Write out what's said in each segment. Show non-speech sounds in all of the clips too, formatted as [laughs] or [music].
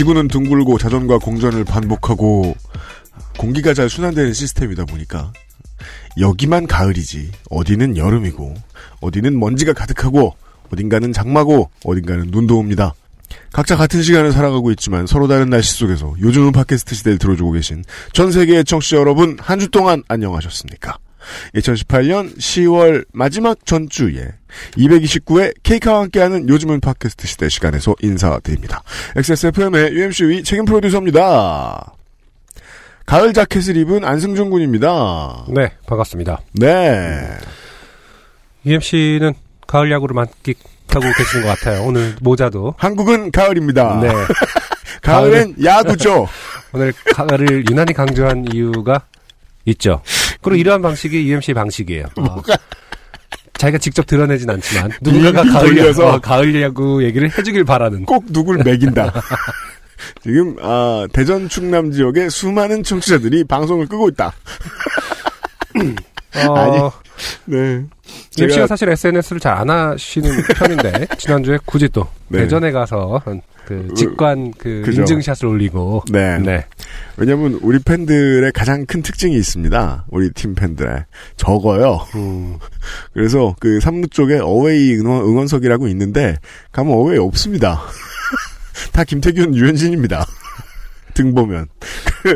지구는 둥글고 자전과 공전을 반복하고 공기가 잘 순환되는 시스템이다 보니까 여기만 가을이지 어디는 여름이고 어디는 먼지가 가득하고 어딘가는 장마고 어딘가는 눈도 옵니다. 각자 같은 시간을 살아가고 있지만 서로 다른 날씨 속에서 요즘은 팟캐스트 시대를 들어주고 계신 전 세계의 청취자 여러분 한 주 동안 안녕하셨습니까? 2018년 10월 마지막 전주에 229회 케이카와 함께하는 요즘은 팟캐스트 시대 시간에서 인사드립니다. XSFM의 UMC의 책임 프로듀서입니다. 가을 자켓을 입은 안승준 군입니다. 네, 반갑습니다. 네. UMC는 가을 야구를 만끽하고 계시는 것 같아요. 오늘 모자도. 한국은 가을입니다. 네. [laughs] 가을엔 야구죠. 오늘 가을을 유난히 강조한 이유가 있죠. 그리고 이러한 방식이 UMC 방식이에요. [laughs] 어, 자기가 직접 드러내진 않지만 누군가가 [laughs] 빙빙 가을 돌려서. 어, 가을 야구 얘기를 해주길 바라는. 꼭 누굴 매긴다. [laughs] 지금 아, 대전 충남 지역의 수많은 청취자들이 방송을 끄고 있다. 어, 아니, 네. UMC가 사실 SNS를 잘 안 하시는 편인데 [laughs] 지난주에 굳이 또 네. 대전에 가서 그 직관 그 그죠. 인증샷을 올리고 네. 네. 왜냐면 우리 팬들의 가장 큰 특징이 있습니다. 우리 팀 팬들의 적어요. 음, [laughs] 그래서 그 삼루 쪽에 어웨이 응원, 응원석이라고 있는데 가면 어웨이 없습니다. [laughs] 다 김태균, 유현진입니다. 등 보면.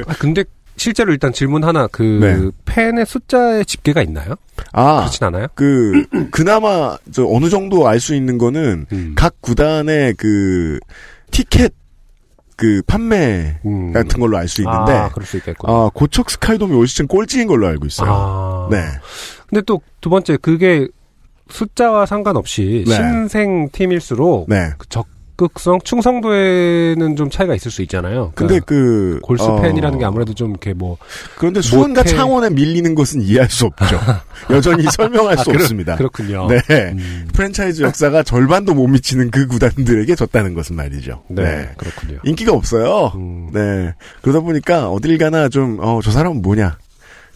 아, 근데 실제로 일단 질문 하나 그 네. 팬의 숫자의 집계가 있나요? 아, 그렇진 않아요? 그 그나마 저 어느 정도 알 수 있는 거는 음. 각 구단의 그 티켓 그 판매 음. 같은 걸로 알 수 있는데 아, 그럴 수 있겠군. 아, 고척 스카이돔이 올 시즌 꼴찌인 걸로 알고 있어요. 아. 네. 근데 또 두 번째 그게 숫자와 상관없이 네. 신생 팀일수록 네. 그 적 극성, 충성도에는 좀 차이가 있을 수 있잖아요. 근데 그러니까 그 골수 어, 팬이라는 게 아무래도 좀 이렇게 뭐 그런데 수원과 못해. 창원에 밀리는 것은 이해할 수 없죠. [laughs] 여전히 설명할 아, 수 그렇- 없습니다. 그렇군요. 네. 음, 프랜차이즈 역사가 절반도 못 미치는 그 구단들에게 졌다는 것은 말이죠. 네, 그렇군요. 인기가 없어요. 음, 네. 그러다 보니까 어딜 가나 좀, 어, 저 사람은 뭐냐.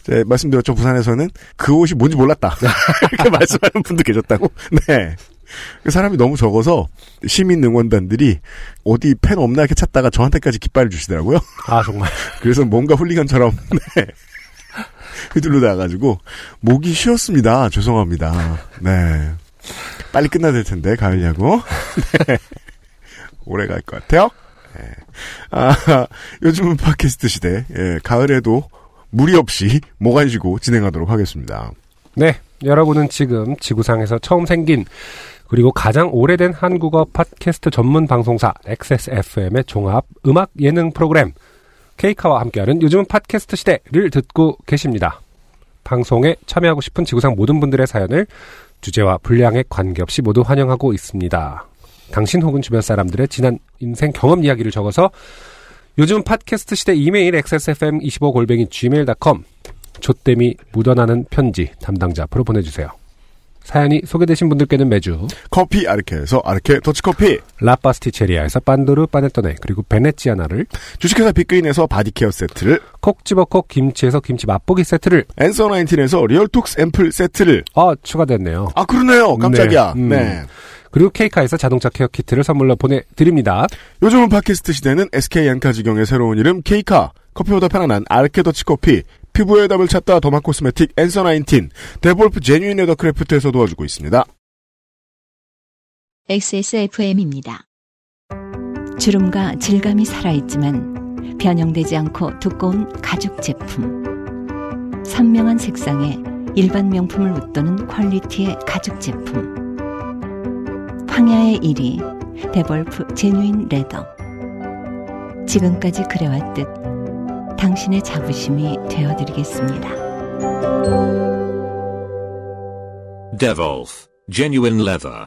제 말씀드렸죠. 부산에서는 그 옷이 뭔지 몰랐다. [laughs] 이렇게 말씀하는 분도 계셨다고. 네. 그 사람이 너무 적어서 시민 응원단들이 어디 팬 없나 이렇게 찾다가 저한테까지 깃발을 주시더라고요. 아 정말. [laughs] 그래서 뭔가 훌리건처럼 [laughs] 네. 휘둘러 나가지고 목이 쉬었습니다. 죄송합니다. 네. 빨리 끝나야 될 텐데 가을 야구. [laughs] 네. 오래 갈 것 같아요. 네. 아, 요즘은 팟캐스트 시대. 예, 가을에도 무리 없이 모간 쉬고 진행하도록 하겠습니다. 네, 여러분은 지금 지구상에서 처음 생긴 그리고 가장 오래된 한국어 팟캐스트 전문 방송사 XSFM의 종합 음악 예능 프로그램 케이카와 함께하는 요즘은 팟캐스트 시대를 듣고 계십니다. 방송에 참여하고 싶은 지구상 모든 분들의 사연을 주제와 분량에 관계없이 모두 환영하고 있습니다. 당신 혹은 주변 사람들의 지난 인생 경험 이야기를 적어서 요즘 팟캐스트 시대 이메일 xsfm25골뱅이 gmail.com 조땜이 묻어나는 편지 담당자 앞으로 보내주세요. 사연이 소개되신 분들께는 매주 커피 아르케에서 아르케 더치커피. 라파스티체리아에서 빤도르 빠네토네 그리고 베네치아나를 주식회사 빅그린에서 바디케어 세트를. 콕 집어 콕 김치에서 김치 맛보기 세트를 앤서 나인틴에서 리얼톡스 앰플 세트를. 아 추가됐네요. 아, 그러네요. 깜짝이야. 네, 음. 네. 그리고 케이카에서 자동차 케어 키트를 선물로 보내드립니다. 요즘은 팟캐스트 시대는 SK 엔카직영의 새로운 이름 K카, 커피보다 편안한 아르케 더치 커피, 피부의 답을 찾다 derma cosmetic 앤서 나인틴, 데볼프 genuine leathercraft에서 도와주고 있습니다. XSFM입니다. 주름과 질감이 살아있지만 변형되지 않고 두꺼운 가죽 제품. 선명한 색상에 일반 명품을 웃도는 퀄리티의 가죽 제품. 황야의 이리 데볼프 genuine leather. 지금까지 그래왔듯 당신의 자부심이 되어드리겠습니다. Devolf, genuine leather.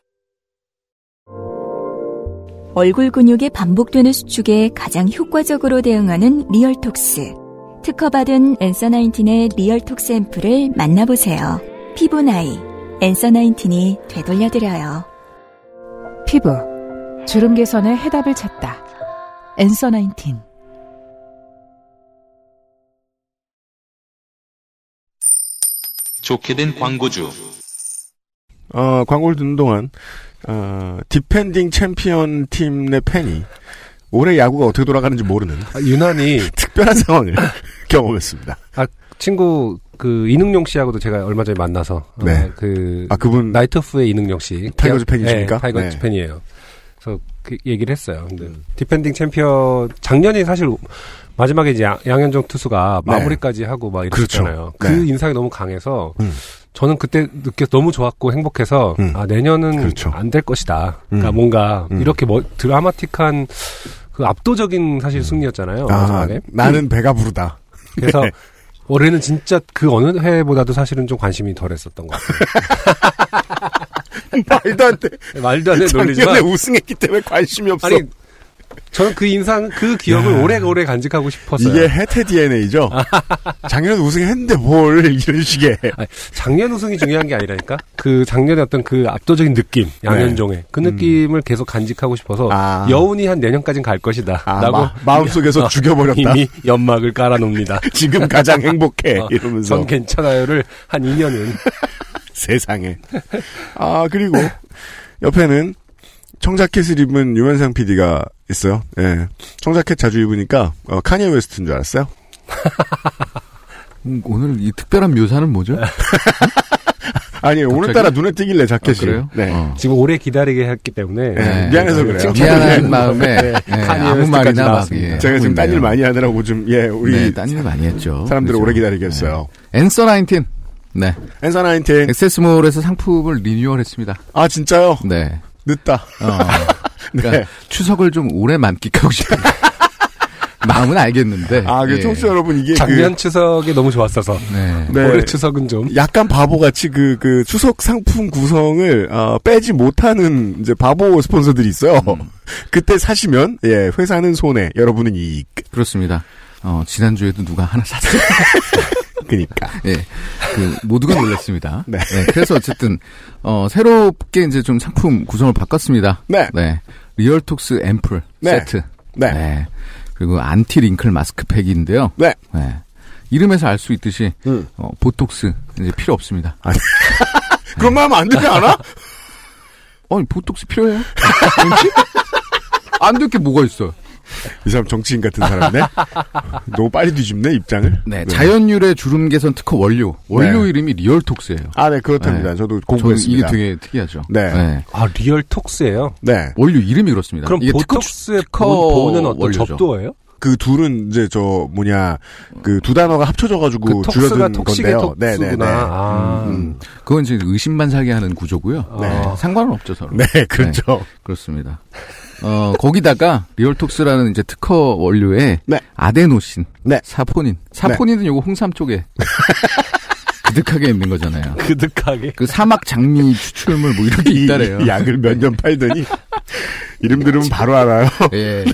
얼굴 근육의 반복되는 수축에 가장 효과적으로 대응하는 리얼톡스. 특허받은 엔서 나인틴의 리얼톡스 앰플을 만나보세요. 피부 나이, 엔서 나인틴이 되돌려드려요. 피부, 주름 개선의 해답을 찾다. 엔서 나인틴. 좋게 된 광고주. 어, 광고를 듣는 동안 어, 디펜딩 챔피언 팀 내 팬이 올해 야구가 어떻게 돌아가는지 모르는 아, 유난히 [laughs] 특별한 상황을 [laughs] 경험했습니다. 친구 그 이능룡 씨하고도 제가 얼마 전에 만나서 어, 네. 그아 그분 나이트오프의 이능룡 씨 타이거즈 기아- 팬이십니까? 네, 타이거즈 네. 팬이에요. 그래서 그 얘기를 했어요. 근데 음. 디펜딩 챔피언 작년에 사실 마지막에 이제 양, 양현종 투수가 네. 마무리까지 하고 막 이랬잖아요. 그렇죠. 그 네. 인상이 너무 강해서 음. 저는 그때 느껴 너무 좋았고 행복해서 음. 아 내년은 그렇죠. 안될 것이다. 그러니까 음. 뭔가 음. 이렇게 뭐 드라마틱한 그 압도적인 사실 승리였잖아요. 아, 마지막에. 나는 배가 부르다. 그래서 네. 올해는 진짜 그 어느 해보다도 사실은 좀 관심이 덜했었던 것 같아요. [laughs] 말도 안 돼. 말도 안 되는 작년에 논리지만 우승했기 때문에 관심이 없어. 아니 저는 그 인상 그 기억을 야. 오래오래 간직하고 싶었어요. 이게 해태 DNA죠. [laughs] 작년에 우승했는데 뭘 이런 식의. 아니, 작년 우승이 중요한 게 아니라니까. 그 작년에 어떤 그 압도적인 느낌, 양현종의 그 느낌을 계속 간직하고 싶어서 네. 음. 아. 여운이 한 내년까진 갈 것이다. 아, 라고 마, 마음속에서 [laughs] 어, 죽여버렸다. 이미 연막을 깔아놓습니다. [laughs] 지금 가장 행복해. 어, 이러면서. 전 괜찮아요를 한 2년은 세상에. 아, 그리고 옆에는 청자켓을 입은 유면상 PD가 있어요. 예. 청자켓 자주 입으니까 어, 카니에 웨스트인 줄 알았어요. 음, 오늘 이 특별한 묘사는 뭐죠? [laughs] 아니, 오늘따라 눈에 띄길래 자켓이. 아, 그래요? 네. 어. 지금 오래 기다리게 했기 때문에 네, 미안해서 그래요. 미안한 마음에 예, 카니에 아무 말이나 막. 예, 제가 지금 딴 일. 많이 하느라고 좀, 예, 우리 네, 딴일 많이 했죠. 사람들을 그렇죠. 오래 기다리게 했어요. 네. 나인틴. 네. 엔사 나인틴. 액세스몰에서 상품을 리뉴얼했습니다. 아, 진짜요? 네. 늦다. 어, [laughs] 그러니까 네. 추석을 좀 오래 만끽하고 싶어요. [laughs] 마음은 알겠는데. 아, 그 예. 청취자 여러분, 이게 작년 추석이 너무 좋았어서 네. 그, 네. 올해 추석은 좀 약간 바보같이 그, 그, 추석 상품 구성을, 어, 빼지 못하는, 이제 바보 스폰서들이 있어요. 음. [laughs] 그때 사시면, 예, 회사는 손해, 여러분은 이익. 그렇습니다. 어, 지난주에도 누가 하나 샀어요. [laughs] 그니까. 예. 그, 모두가 놀랐습니다. [laughs] 네. 그래서 어쨌든, 어, 새롭게 이제 좀 상품 구성을 바꿨습니다. 네. 네. 리얼톡스 앰플 네. 세트. 네. 그리고 anti wrinkle 마스크팩인데요. 네. 이름에서 알 수 있듯이, 음. 어, 보톡스 이제 필요 없습니다. [laughs] 그런 말 하면 안 되지 않아? 어, 보톡스 필요해요? 정치? 안될 게 뭐가 있어요? 이 사람 정치인 같은 사람이네? [laughs] 너무 빨리 뒤집네, 입장을? 네, 자연유래 주름 개선 특허 원료. 원료 네. 이름이 리얼톡스예요. 아, 네, 그렇답니다. 네. 저도 공부했습니다. 이게 되게 특이하죠. 네. 아 리얼 톡스예요. 네. 원료 이름이 그렇습니다. 그럼 이게 보톡스의 특허 보는 어떤 원료죠. 접두어예요? 그 둘은 이제 저, 뭐냐, 그 두 단어가 합쳐져가지고 그 줄여든 건데요. 네, 네. 네. 아, 음. 그건 이제 의심받게 하는 구조고요. 네. 네, 상관은 없죠 서로. 네, 그렇죠. 그렇습니다. 어 거기다가 리얼톡스라는 이제 특허 원료에 네. 아데노신, 네. 사포닌, 사포닌은 요거 홍삼 쪽에 [laughs] 그득하게 있는 거잖아요. 그득하게. 그 사막 장미 추출물 뭐 이런 게 이, 있다래요. 이 약을 몇 년 팔더니, [laughs] 이름 들으면 바로 알아요. 예.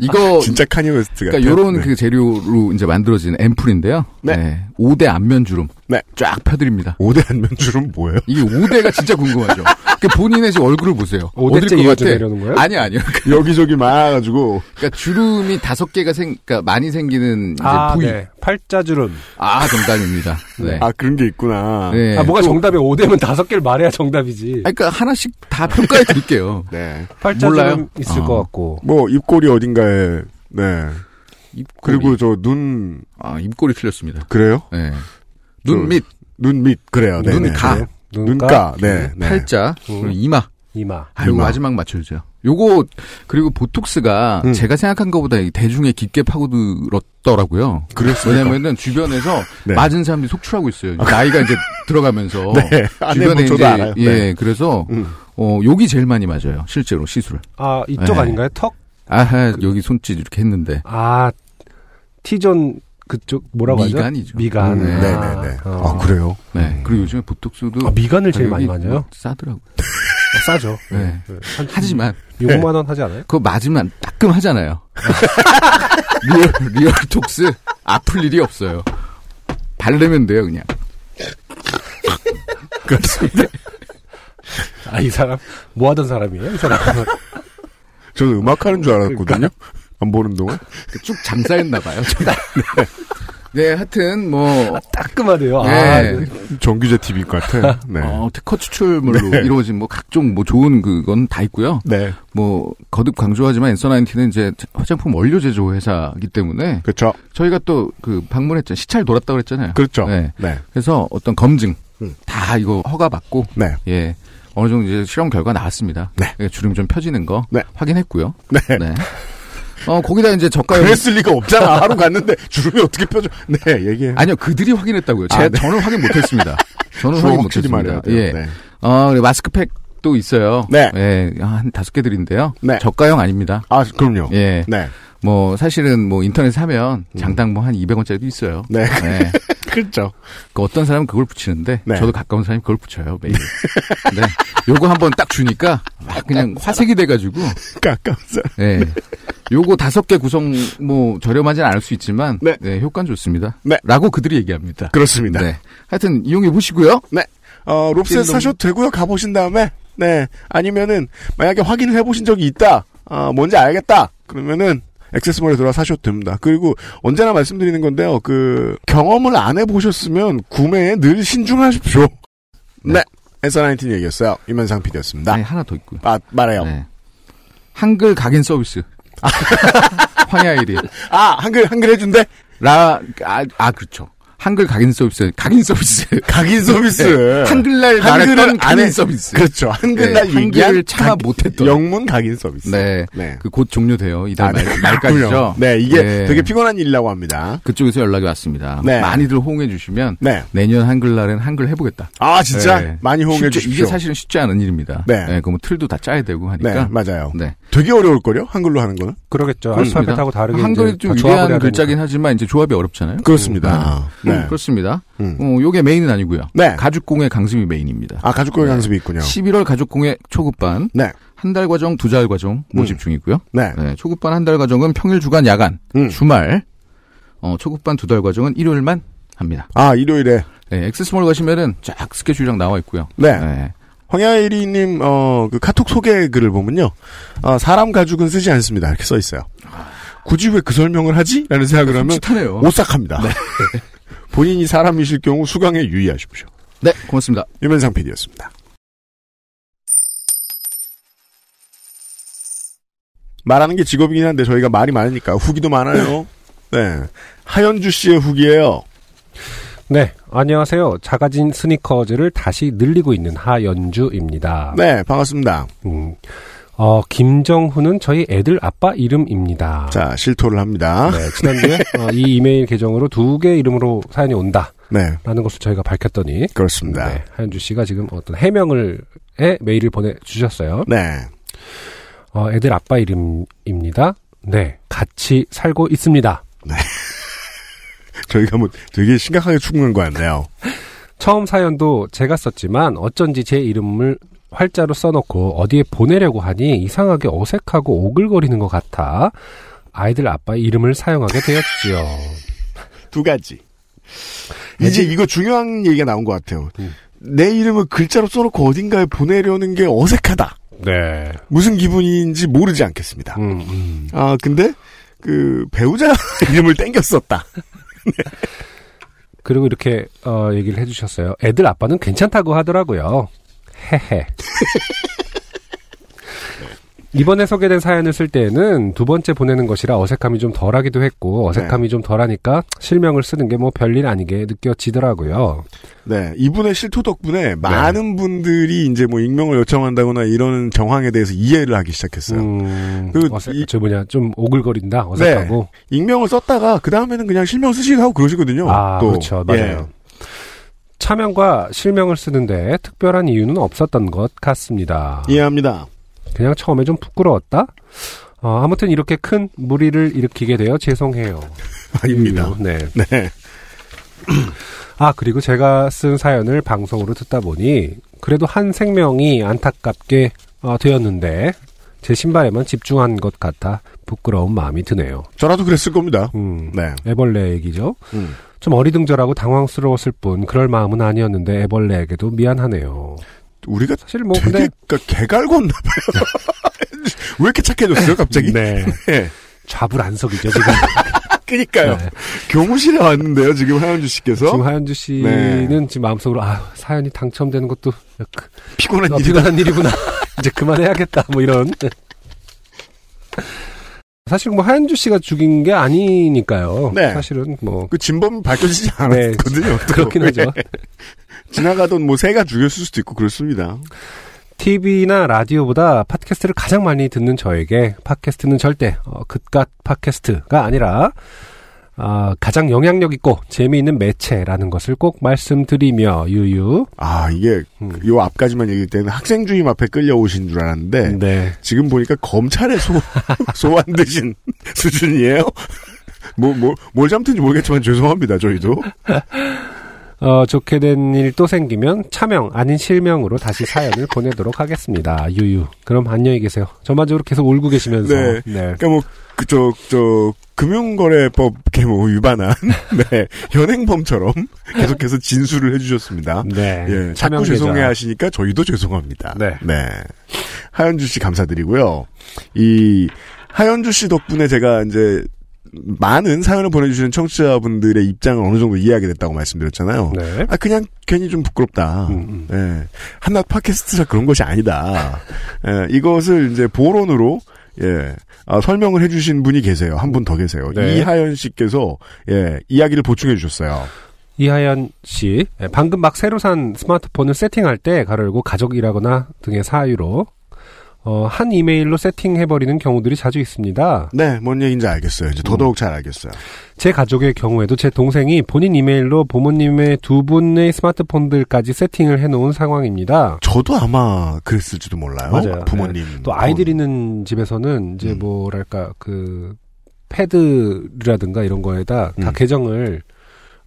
이거 진짜 카니 웨스트 같아요. 그러니까 요런 네. 그 재료로 이제 만들어진 앰플인데요. 네. 네. 5대 안면 주름. 네. 쫙 펴드립니다. 5대 안면주름은 뭐예요? 이게 5대가 진짜 궁금하죠. [laughs] 그 본인의 지금 얼굴을 보세요. 오대째 어딜 것 이어져 같아? 내려오는 거예요? 아니요, 아니요. [laughs] 여기저기 많아가지고, 그러니까 주름이 다섯 개가 생, 그러니까 많이 생기는 이제 아, 부위. 네. 팔자주름. 아, 정답입니다. 네. 아, 그런 게 있구나. 네. 아, 뭐가 또- 정답이 5대면 다섯 개를 말해야 정답이지. 아니, 그러니까 하나씩 다 평가해 드릴게요. [laughs] 네. 팔자주름 몰라요? 있을 어. 것 같고. 뭐, 입꼬리 어딘가에, 네. 입꼬리. 그리고 저 눈, 아, 입꼬리 틀렸습니다. 그래요? 네. 눈 밑, 눈 밑, 그래요. 네, 눈 네. 가. 그래요? 눈가, 네. 네. 팔자, 그리고 이마. 이마. 아, 이마. 마지막 맞춰주세요. 요거, 그리고 보톡스가 음. 제가 생각한 것보다 이 대중에 깊게 파고들었더라고요. 그랬습니까? 왜냐면은 주변에서 네. 맞은 사람들이 속출하고 있어요. 나이가 이제 들어가면서. [laughs] 네. 아, 네, 뭐 저도 알아요. 예, 네. 그래서, 음. 어, 여기 제일 많이 맞아요. 실제로 시술. 아, 이쪽 네. 아닌가요? 턱? 아하, 여기 손짓 이렇게 했는데. 아, T존 그쪽 뭐라고 하죠? 미간이죠. 미간. 음, 네네네. 아, 아, 그래요? 네. 그리고 요즘에 보톡스도 아, 미간을 제일 많이 맞아요? 싸더라고요. [laughs] 싸죠. 네. 네. 한 하지만 6만 원 하지 않아요? 그거 맞으면 따끔 하잖아요. [laughs] 리얼, 리얼 톡스 아플 일이 없어요. 바르면 돼요, 그냥. [laughs] 그렇습니다. 아, 이 사람 뭐 하던 사람이에요? 이 사람. 저는 음악하는 줄 알았거든요. 안 보는 동안. [laughs] 쭉 잠사했나 봐요. [laughs] 네, 하여튼, 뭐, 따끔하대요. 네. 아, 정규제 TV일 것 같아. 네. 어, 특허 추출물로 네. 이루어진 뭐 각종 뭐 좋은 그건 다 있고요. 네. 뭐 거듭 강조하지만 엔서나인티는 이제 화장품 원료 제조 회사이기 때문에 그렇죠. 저희가 또 그 방문했죠. 시찰 돌았다 고 그랬잖아요. 그렇죠. 네. 네. 그래서 어떤 검증 음. 다 이거 허가 받고 네. 예 어느 정도 이제 실험 결과 나왔습니다. 네. 예, 주름 좀 펴지는 거 네. 확인했고요. 네. 네. 어 거기다 이제 저가형 그랬을 리가 없잖아. 하루 갔는데 주름이 어떻게 펴져? 네, 얘기해. 아니요 그들이 확인했다고요. 제 아, 네. 저는 확인 못했습니다. 저는 확인 못했습니다. 예. 네. 어 그리고 마스크팩 도 있어요. 네. 예, 한 다섯 개 드린데요. 네. 저가형 아닙니다. 아, 그럼요. 예. 네. 뭐 사실은 뭐 인터넷 하면 장당 뭐 한 200원짜리도 있어요. 네. 네. [laughs] 그렇죠. 그 어떤 사람은 그걸 붙이는데 네. 저도 가까운 사람이 그걸 붙여요 매일. 네. 요거 한번 딱 주니까 막 그냥 화색이 돼가지고. 가까웠어. 네. 요거 다섯 개 구성 뭐 저렴하진 않을 수 있지만 네. 네, 효과는 좋습니다. 네. 라고 그들이 얘기합니다. 그렇습니다. 네. 하여튼 이용해 보시고요. 어, 롭셋. 사셔도 되고요. 가보신 다음에, 네. 아니면은, 만약에 확인을 해보신 적이 있다. 아, 뭔지 알겠다. 그러면은, 액세스몰에 들어와 사셔도 됩니다. 그리고 언제나 말씀드리는 건데요. 그, 경험을 안 해보셨으면 구매에 늘 신중하십시오. 네. 엔서19 얘기였어요. 이면상 PD였습니다. 네, 하나 더 있고요. 아, 말해요. 네. 한글 각인 서비스. [laughs] 황야일이. 아, 한글, 한글 해준대? 라, 아, 아, 그렇죠. 한글 각인 서비스. 각인 서비스. 각인 서비스. [laughs] 네. 한글날 말했던 안 각인 해. 서비스. 그렇죠. 한글날 네, 한글을 얘기한 참아 각- 못했던. 영문 각인 서비스. 네. 네. 그 곧 종료돼요. 이달 아, 말, 네. 말까지죠. [laughs] 네, 이게 네. 되게 피곤한 일이라고 합니다. 그쪽에서 연락이 왔습니다. 네. 많이들 호응해 주시면 네. 내년 한글날엔 한글 해보겠다. 아, 진짜? 네. 많이 호응해 주십시오. 이게 사실은 쉽지 않은 일입니다. 네. 그럼 틀도 다 짜야 되고 네, 하니까. 맞아요. 네. 되게 어려울걸요? 한글로 하는 거는? 그러겠죠. 그렇습니다. 알파벳하고 다르게 한글이 좀 해야 글자긴. 하지만 이제 조합이 어렵잖아요. 그렇습니다. 네. 네. 음, 그렇습니다. 음. 어, 요게 메인은 아니고요. 네. 가죽공예 강습이 메인입니다. 아, 가죽고의 네. 강습이 있군요. 11월 가죽공예 초급반 네. 한 달 과정, 두 달 과정 모집 음. 중이고요. 네. 네, 초급반 한 달 과정은 평일, 주간, 야간, 음. 주말. 어, 초급반 두 달 과정은 일요일만 합니다. 아, 일요일에. 네, XS몰 가시면은 쫙 스케줄이랑 나와 있고요. 네. 네. 황야의 이리님, 어, 그 카톡 소개 글을 보면요. 아, 사람 가죽은 쓰지 않습니다. 이렇게 써 있어요. 굳이 왜 그 설명을 하지? 라는 생각을 하면 솔직하네요. 오싹합니다. [laughs] 본인이 사람이실 경우 수강에 유의하십시오. 네, 고맙습니다. 유면상 PD였습니다. 말하는 게 직업이긴 한데 저희가 말이 많으니까 후기도 많아요. [laughs] 네. 하연주 씨의 후기예요. 네, 안녕하세요. 작아진 스니커즈를 다시 늘리고 있는 하연주입니다. 네, 반갑습니다. 음, 어, 김정훈은 저희 애들 아빠 이름입니다. 자, 실토를 합니다. 네, 지난주에 [laughs] 어, 이 이메일 계정으로 두 개 이름으로 사연이 온다라는 네, 것을 저희가 밝혔더니 그렇습니다. 네, 하연주 씨가 지금 어떤 해명을 에 메일을 보내주셨어요. 네. 어, 애들 아빠 이름입니다. 네, 같이 살고 있습니다. [laughs] 저희가 뭐 되게 심각하게 충분한 거였네요. [laughs] 처음 사연도 제가 썼지만 어쩐지 제 이름을 활자로 써놓고 어디에 보내려고 하니 이상하게 어색하고 오글거리는 것 같아 아이들 아빠의 이름을 사용하게 되었지요. [laughs] 두 가지. 이제 이거 중요한 얘기가 나온 것 같아요. 음. 내 이름을 글자로 써놓고 어딘가에 보내려는 게 어색하다. 네. 무슨 기분인지 모르지 않겠습니다. 음, 음. 아, 근데, 그, 배우자 [laughs] 이름을 땡겼었다. [laughs] 그리고 이렇게 어, 얘기를 해주셨어요. 애들 아빠는 괜찮다고 하더라고요. 헤헤. 이번에 소개된 사연을 쓸 때에는 두 번째 보내는 것이라 어색함이 좀 덜하기도 했고 어색함이 좀 덜하니까 실명을 쓰는 게 뭐 별일 아니게 느껴지더라고요. 네, 이분의 실토 덕분에 많은 분들이 이제 뭐 익명을 요청한다거나 이런 정황에 대해서 이해를 하기 시작했어요. 음, 그리고 어색, 이- 저 뭐냐 좀 오글거린다 어색하고 익명을 썼다가 그 다음에는 그냥 실명 쓰시기도 하고 그러시거든요. 아 또. 그렇죠 맞아요. 예. 차명과 실명을 쓰는데 특별한 이유는 없었던 것 같습니다. 이해합니다. 그냥 처음에 좀 부끄러웠다. 어, 아무튼 이렇게 큰 무리를 일으키게 되어 죄송해요. [laughs] 아닙니다. 유유. 네. 네. [clears throat] 아 그리고 제가 쓴 사연을 방송으로 듣다 보니 그래도 한 생명이 안타깝게 어, 되었는데 제 신발에만 집중한 것 같아 부끄러운 마음이 드네요. 저라도 그랬을 겁니다. 음, 네. 애벌레 얘기죠. 음. 좀 어리둥절하고 당황스러웠을 뿐 그럴 마음은 아니었는데 애벌레에게도 미안하네요. 우리가 사실 뭐 되게 근데 그러니까 개갈궜나 봐요. [laughs] 왜 이렇게 착해졌어요, 갑자기? 네 [laughs] 네. 좌불안석이죠 지금. [laughs] 그니까요. 네. 교무실에 왔는데요, 지금 하현주 씨께서. 지금 하현주 씨는 지금 마음속으로 아 사연이 당첨되는 것도 그, 피곤한 어, 일이다. 피곤한 일이구나. 이제 그만해야겠다. 뭐 이런. 사실 뭐 하현주 씨가 죽인 게 아니니까요. 네. 사실은 뭐 그 진범이 밝혀지지 네, 않았거든요. 또. [laughs] 그렇긴 하죠. [laughs] 지나가던 뭐 새가 죽였을 수도 있고 그렇습니다. TV나 라디오보다 팟캐스트를 가장 많이 듣는 저에게 팟캐스트는 절대 어, 그깟 팟캐스트가 아니라 아, 가장 영향력 있고 재미있는 매체라는 것을 꼭 말씀드리며 유유. 아, 이게 음. 요 앞까지만 얘기할 때는 학생주임 앞에 끌려오신 줄 알았는데 네. 지금 보니까 검찰에 소, [laughs] 소환 드신 수준이에요. 뭐, 뭐, 뭘 잘못했는지 모르겠지만 죄송합니다, 저희도. 어, 좋게 된 일 또 생기면 차명 아닌 실명으로 다시 사연을 보내도록 하겠습니다. 유유. 그럼 안녕히 계세요. 전반적으로 계속 울고 계시면서. 네. 네. 그러니까 뭐, 그저, 저, 금융거래법, 뭐, 위반한, [laughs] 네, 현행범처럼 [laughs] 계속해서 진술을 해주셨습니다. 네. 예, 자꾸 계좌. 죄송해 하시니까 저희도 죄송합니다. 네. 하현주 씨 감사드리고요. 이, 하현주 씨 덕분에 제가 이제, 많은 사연을 보내주시는 청취자분들의 입장을 어느 정도 이해하게 됐다고 말씀드렸잖아요. 네. 아, 그냥 괜히 좀 부끄럽다. 음, 음. 예. 한낱 팟캐스트가 그런 것이 아니다. 예, 이것을 이제 보론으로, 예, 아, 설명을 해주신 분이 계세요. 한 분 더 계세요. 네. 이하연 씨께서, 예, 이야기를 보충해 주셨어요. 이하연 씨, 예, 방금 막 새로 산 스마트폰을 세팅할 때 가르고 가족이라거나 등의 사유로 어, 한 이메일로 세팅해버리는 경우들이 자주 있습니다. 네, 뭔 얘기인지 알겠어요. 이제 더더욱 잘 알겠어요. 제 가족의 경우에도 제 동생이 본인 이메일로 부모님의 두 분의 스마트폰들까지 세팅을 해놓은 상황입니다. 저도 아마 그랬을지도 몰라요. 맞아요. 부모님. 또 아이들 있는 집에서는 이제 음. 뭐랄까 그 패드라든가 이런 거에다 다 음. 계정을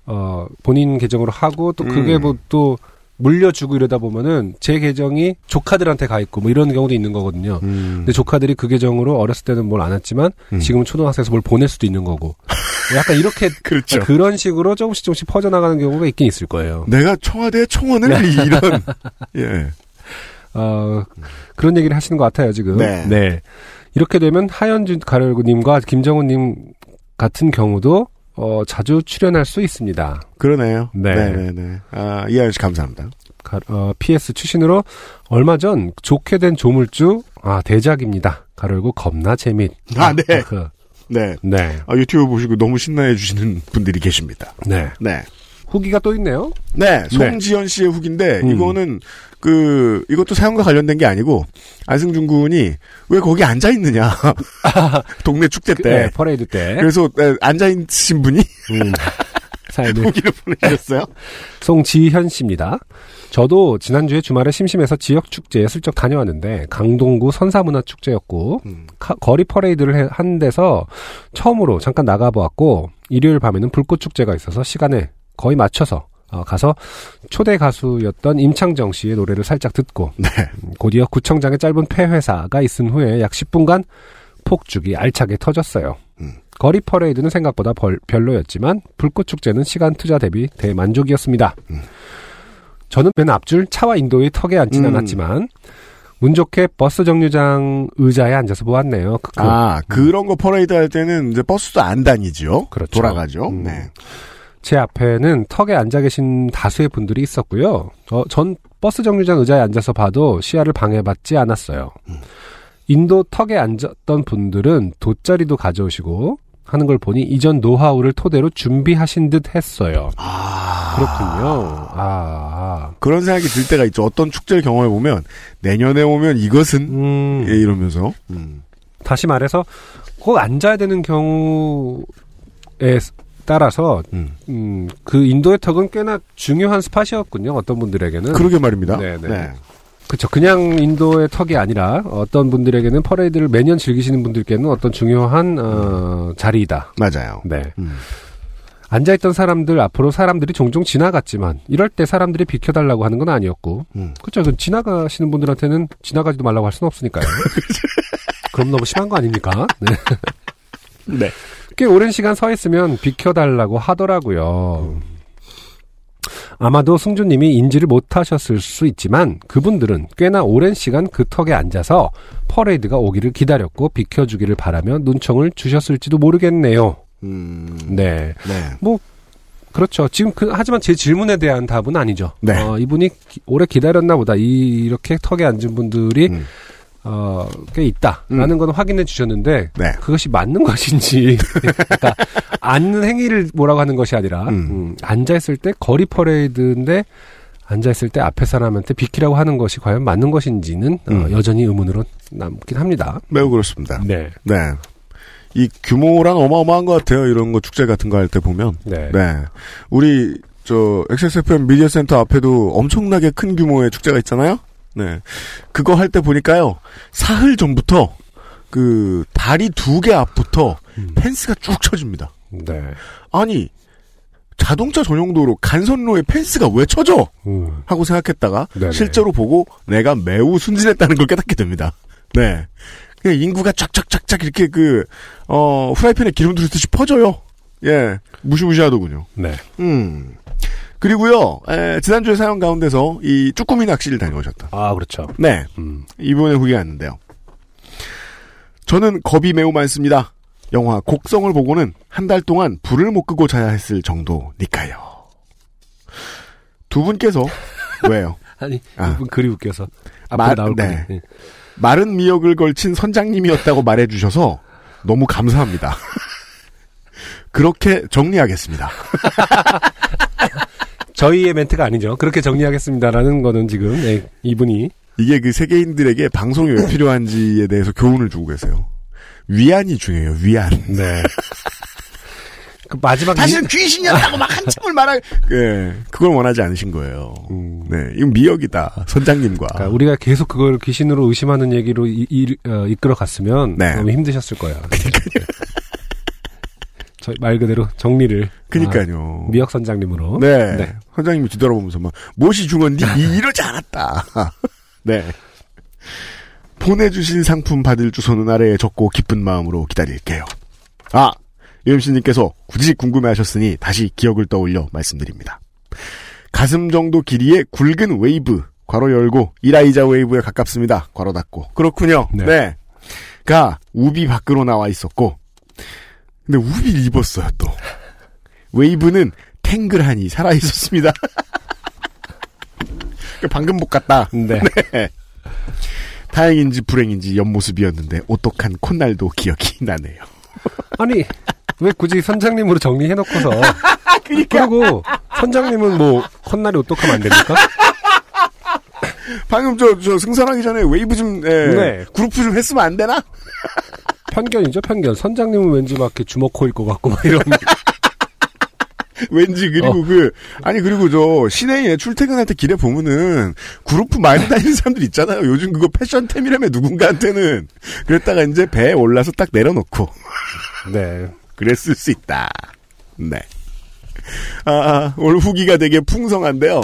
어 본인 계정으로 하고 또 그게 음. 뭐또 물려주고 이러다 보면은 제 계정이 조카들한테 가 있고 뭐 이런 경우도 있는 거거든요. 음. 근데 조카들이 그 계정으로 어렸을 때는 뭘 안 했지만 음. 지금은 초등학생에서 뭘 보낼 수도 있는 거고 [laughs] 약간 이렇게 그렇죠. 그런 식으로 조금씩 조금씩 퍼져나가는 경우가 있긴 있을 거예요. 내가 청와대 청원을 이런 [laughs] 예. 어, 그런 얘기를 하시는 것 같아요, 지금. 네. 이렇게 되면 하현준 가열구님과 김정우님 같은 경우도, 어, 자주 출연할 수 있습니다. 그러네요. 네. 네, 네. 아, 이하연 씨 감사합니다. 가- 어, PS 출신으로 얼마 전 좋게 된 조물주, 아, 대작입니다. 가열구 겁나 재밌. 아, 네. 그, [laughs] 네. 네. 아, 유튜브 보시고 너무 신나해 주시는 분들이 계십니다. 네. 네. 후기가 또 있네요. 네, 송지연 씨의 후기인데 음. 이거는 그 이것도 사연과 관련된 게 아니고 안승준 군이 왜 거기 앉아 있느냐 [laughs] [laughs] 동네 축제 때 네, 퍼레이드 때. 그래서 네, 앉아 있으신 분이 음, [laughs] 사연을 후기를 보내주셨어요. 송지현 씨입니다. 저도 지난주에 주말에 심심해서 지역 축제에 슬쩍 다녀왔는데 강동구 선사문화 축제였고 음. 카- 거리 퍼레이드를 해- 한 데서 처음으로 잠깐 나가보았고 일요일 밤에는 불꽃 축제가 있어서 시간에 거의 맞춰서 어, 가서 초대 가수였던 임창정 씨의 노래를 살짝 듣고 네, 음, 곧이어 구청장의 짧은 폐회사가 있은 후에 약 10분간 폭죽이 알차게 터졌어요. 음. 거리 퍼레이드는 생각보다 벌- 별로였지만 불꽃 축제는 시간 투자 대비 대만족이었습니다. 음. 저는 맨 앞줄 차와 인도의 턱에 앉진 음. 않았지만 운 좋게 버스 정류장 의자에 앉아서 보았네요. 크크. 아 그런 거 퍼레이드 할 때는 이제 버스도 안 다니지요. 그렇죠. 돌아가죠. 음. 네. 제 앞에는 턱에 앉아 계신 다수의 분들이 있었고요. 어, 전 버스 정류장 의자에 앉아서 봐도 시야를 방해받지 않았어요. 인도 턱에 앉았던 분들은 돗자리도 가져오시고 하는 걸 보니 이전 노하우를 토대로 준비하신 듯 했어요. 아 그렇군요. 아, 그런 생각이 들 때가 있죠. 어떤 축제를 경험해 보면 내년에 오면 이것은 음, 예, 이러면서 음. 다시 말해서 꼭 앉아야 되는 경우에 따라서 음. 음, 그 인도의 턱은 꽤나 중요한 스팟이었군요. 어떤 분들에게는. 그러게 말입니다. 네, 네. 그렇죠. 그냥 인도의 턱이 아니라 어떤 분들에게는 퍼레이드를 매년 즐기시는 분들께는 어떤 중요한 어, 자리이다. 맞아요. 네. 음. 앉아있던 사람들 앞으로 사람들이 종종 지나갔지만 이럴 때 사람들이 비켜달라고 하는 건 아니었고 음. 그렇죠. 그 지나가시는 분들한테는 지나가지도 말라고 할 수는 없으니까요. [laughs] 그럼 너무 심한 거 아닙니까? 네. [laughs] 네. 꽤 오랜 시간 서 있으면 비켜달라고 하더라고요. 아마도 승주님이 인지를 못하셨을 수 있지만 그분들은 꽤나 오랜 시간 그 턱에 앉아서 퍼레이드가 오기를 기다렸고 비켜주기를 바라며 눈총을 주셨을지도 모르겠네요. 음. 네. 네. 그렇죠. 지금 그, 하지만 제 질문에 대한 답은 아니죠. 네. 어, 이분이 기- 오래 기다렸나 보다. 이, 이렇게 턱에 앉은 분들이, 음. 어, 꽤 있다라는 건 확인해 주셨는데, 네. 그것이 맞는 [laughs] 것인지, 그러니까, 앉는 행위를 뭐라고 하는 것이 아니라, 음. 음, 앉아 있을 때 거리 퍼레이드인데, 앉아 있을 때 앞에 사람한테 비키라고 하는 것이 과연 맞는 것인지는, 어, 음. 여전히 의문으로 남긴 합니다. 매우 그렇습니다. 네. 네. 이 규모란 어마어마한 것 같아요. 이런 거 축제 같은 거 할 때 보면. 네. 네. 우리, 저, XSFM 미디어 센터 앞에도 엄청나게 큰 규모의 축제가 있잖아요? 네. 그거 할 때 보니까요, 사흘 전부터, 그, 다리 두 개 앞부터 음. 펜스가 쭉 쳐집니다. 네. 아니, 자동차 전용도로 간선로에 펜스가 왜 쳐져? 음. 하고 생각했다가, 네네. 실제로 보고 내가 매우 순진했다는 걸 깨닫게 됩니다. 네. 그냥 인구가 쫙쫙쫙쫙 이렇게 그, 어, 후라이팬에 기름 두르듯이 퍼져요. 예. 무시무시하더군요. 네. 음. 그리고요, 에, 지난주에 사연 가운데서 이 쭈꾸미 낚시를 다녀오셨다. 아, 그렇죠. 네. 음. 이번에 후기가 왔는데요. 저는 겁이 매우 많습니다. 영화 곡성을 보고는 한 달 동안 불을 못 끄고 자야 했을 정도니까요. 두 분께서 [laughs] 왜요? 아니, 아. 이분 글이 웃겨서. 앞으로 말- 나올 네. 네. 마른 미역을 걸친 선장님이었다고 말해주셔서 너무 감사합니다. [laughs] 그렇게 정리하겠습니다. [laughs] 저희의 멘트가 아니죠. 그렇게 정리하겠습니다라는 거는 지금 네, 이분이 이게 그 세계인들에게 방송이 왜 필요한지에 대해서 교훈을 주고 계세요. 위안이 중요해요. 위안. 네. 그 마지막 사실은 귀신이었다고 막 한참을 말할. [laughs] 예, 그걸 원하지 않으신 거예요. 음, 네, 이건 미역이다. 선장님과. 그러니까 우리가 계속 그걸 귀신으로 의심하는 얘기로 이, 이, 어, 이끌어 갔으면 네. 너무 힘드셨을 거예요. 저 말 그대로 정리를 그니까요. 아, 미역 선장님으로 네. 네. 선장님이 뒤돌아보면서 막, 무엇이 중헌디? 이- 이러지 않았다. [laughs] 네. 보내주신 상품 받을 주소는 아래에 적고 기쁜 마음으로 기다릴게요. 아, UMC님께서 굳이 궁금해 하셨으니 다시 기억을 떠올려 말씀드립니다. 가슴 정도 길이의 굵은 웨이브, 괄호 열고, 이라이자 웨이브에 가깝습니다. 괄호 닫고. 그렇군요. 네. 네. 가, 우비 밖으로 나와 있었고, 근데 우비를 입었어요, 또. 웨이브는 탱글하니 살아 있었습니다. [laughs] 방금 못 갔다. [laughs] 네. 다행인지 불행인지 옆모습이었는데 오똑한 콧날도 기억이 나네요. [laughs] 아니 왜 굳이 선장님으로 정리해놓고서 그리고 선장님은 뭐 콧날이 어떡하면 안 됩니까? 방금 저, 저 승선하기 전에 웨이브 좀, 에, 네. 그루프 좀 했으면 안 되나? 편견이죠 편견. 선장님은 왠지 막 이렇게 주먹코일 것 같고 막 이런. [laughs] 왠지 그리고 어. 그 아니 그리고 저 시내에 출퇴근할 때 길에 보면은 그루프 말고 다니는 사람들 있잖아요. 요즘 그거 패션템이라며 누군가한테는 그랬다가 이제 배에 올라서 딱 내려놓고 [laughs] 네. 그랬을 수 있다. 네. 아, 아, 오늘 후기가 되게 풍성한데요.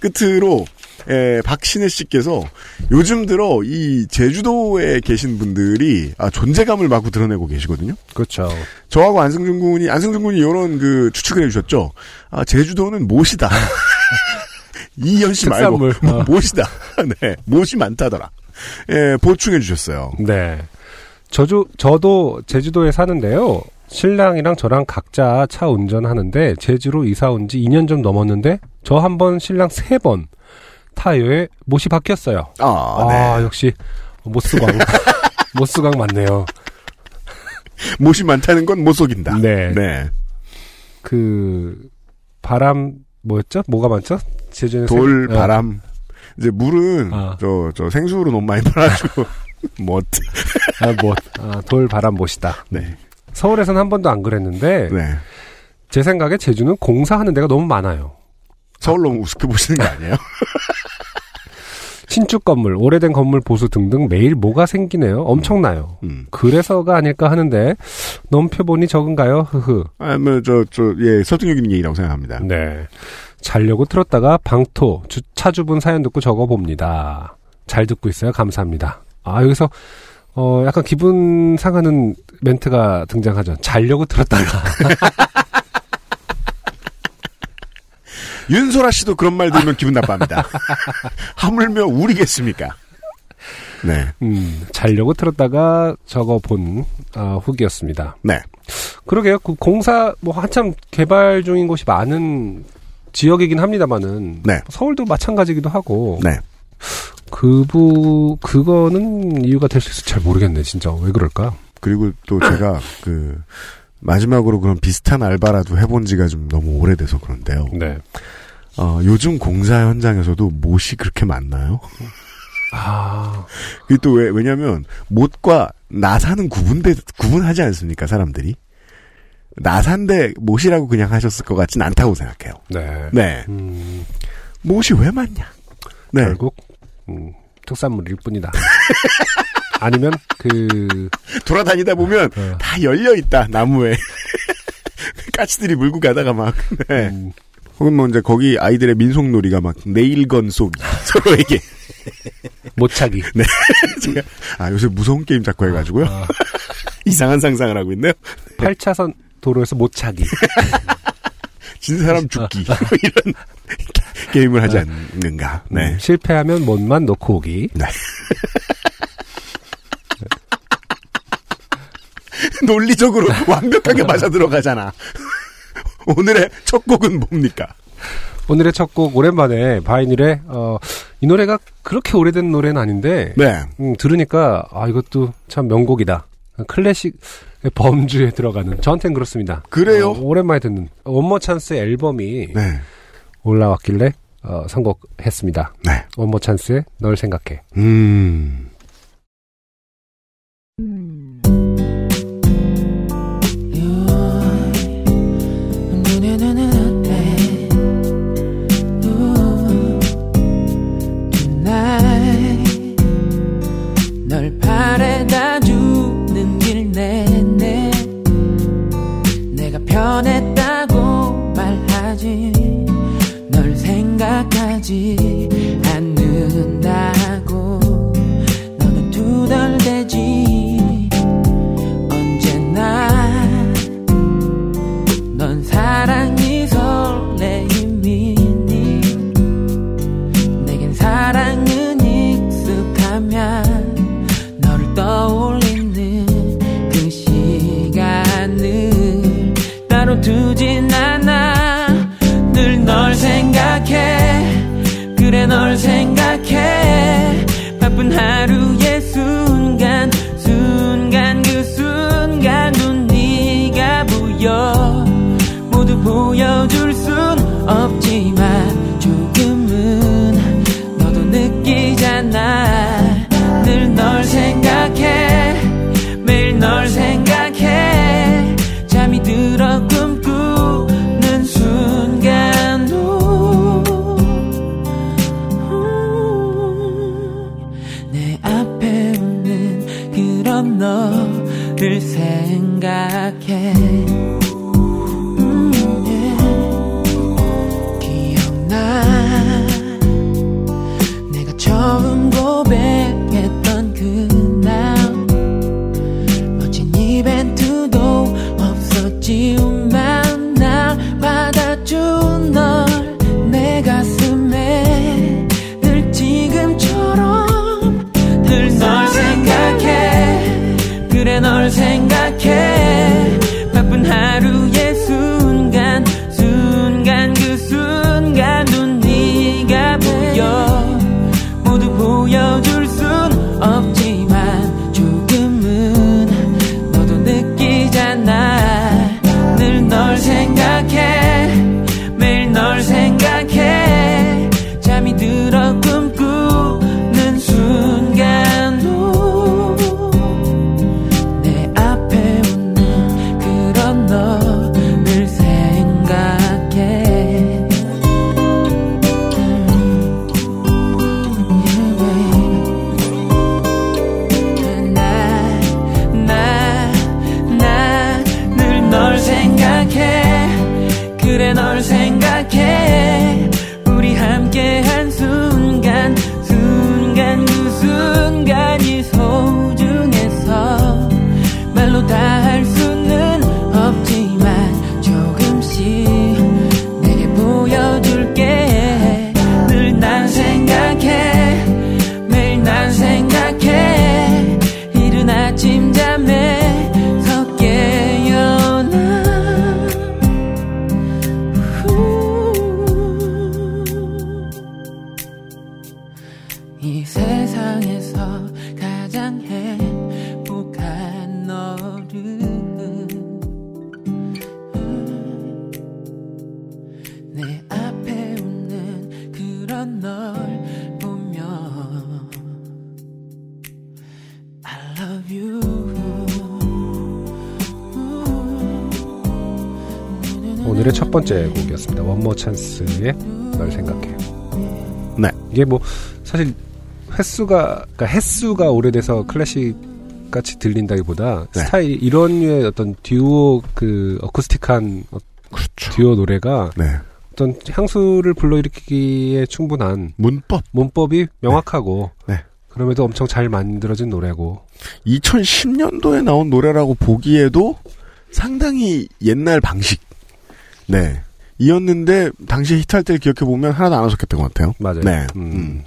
끝으로 에, 박신혜 씨께서 요즘 들어 이 제주도에 계신 분들이 아, 존재감을 마구 드러내고 계시거든요. 그렇죠. 저하고 안승준 군이 안승준 군이 이런 그 추측을 해주셨죠. 아 제주도는 못이다. [laughs] 이현 씨 말고. 뭐, 어. 못이다. [laughs] 네, 못이 많다더라. 예, 보충해 주셨어요. 네. 저주, 저도 제주도에 사는데요. 신랑이랑 저랑 각자 차 운전하는데 제주로 이사 온 지 2년 좀 넘었는데 저 한 번 신랑 세번 타이어에 못이 바뀌었어요. 아, 아, 네. 역시 모스광. 모스광 [laughs] 맞네요. 못이 많다는 건 못 속인다. 네. 네. 그 바람 뭐였죠? 뭐가 많죠? 제주에 돌, 바람. 이제 물은 아. 저, 저 생수로 너무 많이 팔아가지고 [laughs] 못. 아, 뭐, 아, 돌 바람 못이다. 네. 서울에서는 한 번도 안 그랬는데 네. 제 생각에 제주는 공사하는 데가 너무 많아요. 서울 너무 우습게 보시는 거 아니에요? [laughs] 신축 건물, 오래된 건물 보수 등등 매일 뭐가 생기네요. 엄청나요. 음. 그래서가 아닐까 하는데 넘겨보니 적은가요? 흐흐. 아, 뭐, 저, 저, 예, 설득력 있는 얘기라고 생각합니다. 네. 자려고 틀었다가 방토 주, 차주분 사연 듣고 적어봅니다. 잘 듣고 있어요. 감사합니다. 아 여기서 어 약간 기분 상하는 멘트가 등장하죠. 자려고 틀었다가 [laughs] 윤소라 씨도 그런 말 들으면 기분 나빠합니다. [laughs] 하물며 우리겠습니까? 네. 음, 자려고 틀었다가 적어본 어, 후기였습니다. 네. 그러게요. 그 공사 뭐 한참 개발 중인 곳이 많은 지역이긴 합니다만은 네. 서울도 마찬가지기도 하고 네. 그부 그거는 이유가 될 수 있어 잘 모르겠네 진짜 왜 그럴까? 그리고 또 제가 [clears throat] 그 마지막으로 그런 비슷한 알바라도 해본 지가 좀 너무 오래돼서 그런데요. 네. 어, 요즘 공사 현장에서도 못이 그렇게 많나요? 아 [laughs] 그게 또 왜, 왜냐면, 못과 나사는 구분돼, 구분하지 않습니까, 사람들이? 나사인데 못이라고 그냥 하셨을 것 같진 않다고 생각해요. 네. 네. 음, 못이 왜 많냐? 네. 결국 음, 특산물일 뿐이다. [laughs] 아니면 그 돌아다니다 보면 어, 다 열려있다, 나무에. [laughs] 까치들이 물고 가다가 막, 네. 음, 혹은 뭐 이제 거기 아이들의 민속놀이가 막 네일건 쏘기. [laughs] 서로에게. 모차기. [laughs] 제가, 아, 요새 무서운 게임 자꾸 해가지고요. 아, [laughs] 이상한 상상을 하고 있네요. 8차선 도로에서 모차기. 진 사람 죽기. 이런 게임을 하지 않는가. 네. 음, 실패하면 못만 놓고 오기. 논리적으로 완벽하게 맞아 들어가잖아. [laughs] 오늘의 첫 곡은 뭡니까? 오늘의 첫 곡 오랜만에 바이닐의 어, 이 노래가 그렇게 오래된 노래는 아닌데 네. 음, 들으니까 아 이것도 참 명곡이다. 클래식 범주에 들어가는 저한테는 그렇습니다. 그래요? 어, 오랜만에 듣는 원모 찬스 앨범이 네. 올라왔길래 어, 선곡했습니다. 네. 원모 찬스의 널 생각해. 음. 생 원모 찬스의 널 생각해. 네. 이게 뭐 사실 횟수가 그러니까 횟수가 오래돼서 클래식 같이 들린다기보다 네. 스타일 이런 류의 어떤 듀오 그 어쿠스틱한 어- 듀오 노래가 네. 어떤 향수를 불러일으키기에 충분한 문법. 문법이 명확하고 네. 그럼에도 엄청 잘 만들어진 노래고 2010년도에 나온 노래라고 보기에도 상당히 옛날 방식. 네. 이었는데 당시에 히트할 때를 기억해 보면 하나도 안 어색했던 것 같아요. 맞아요. 네. 음, 음.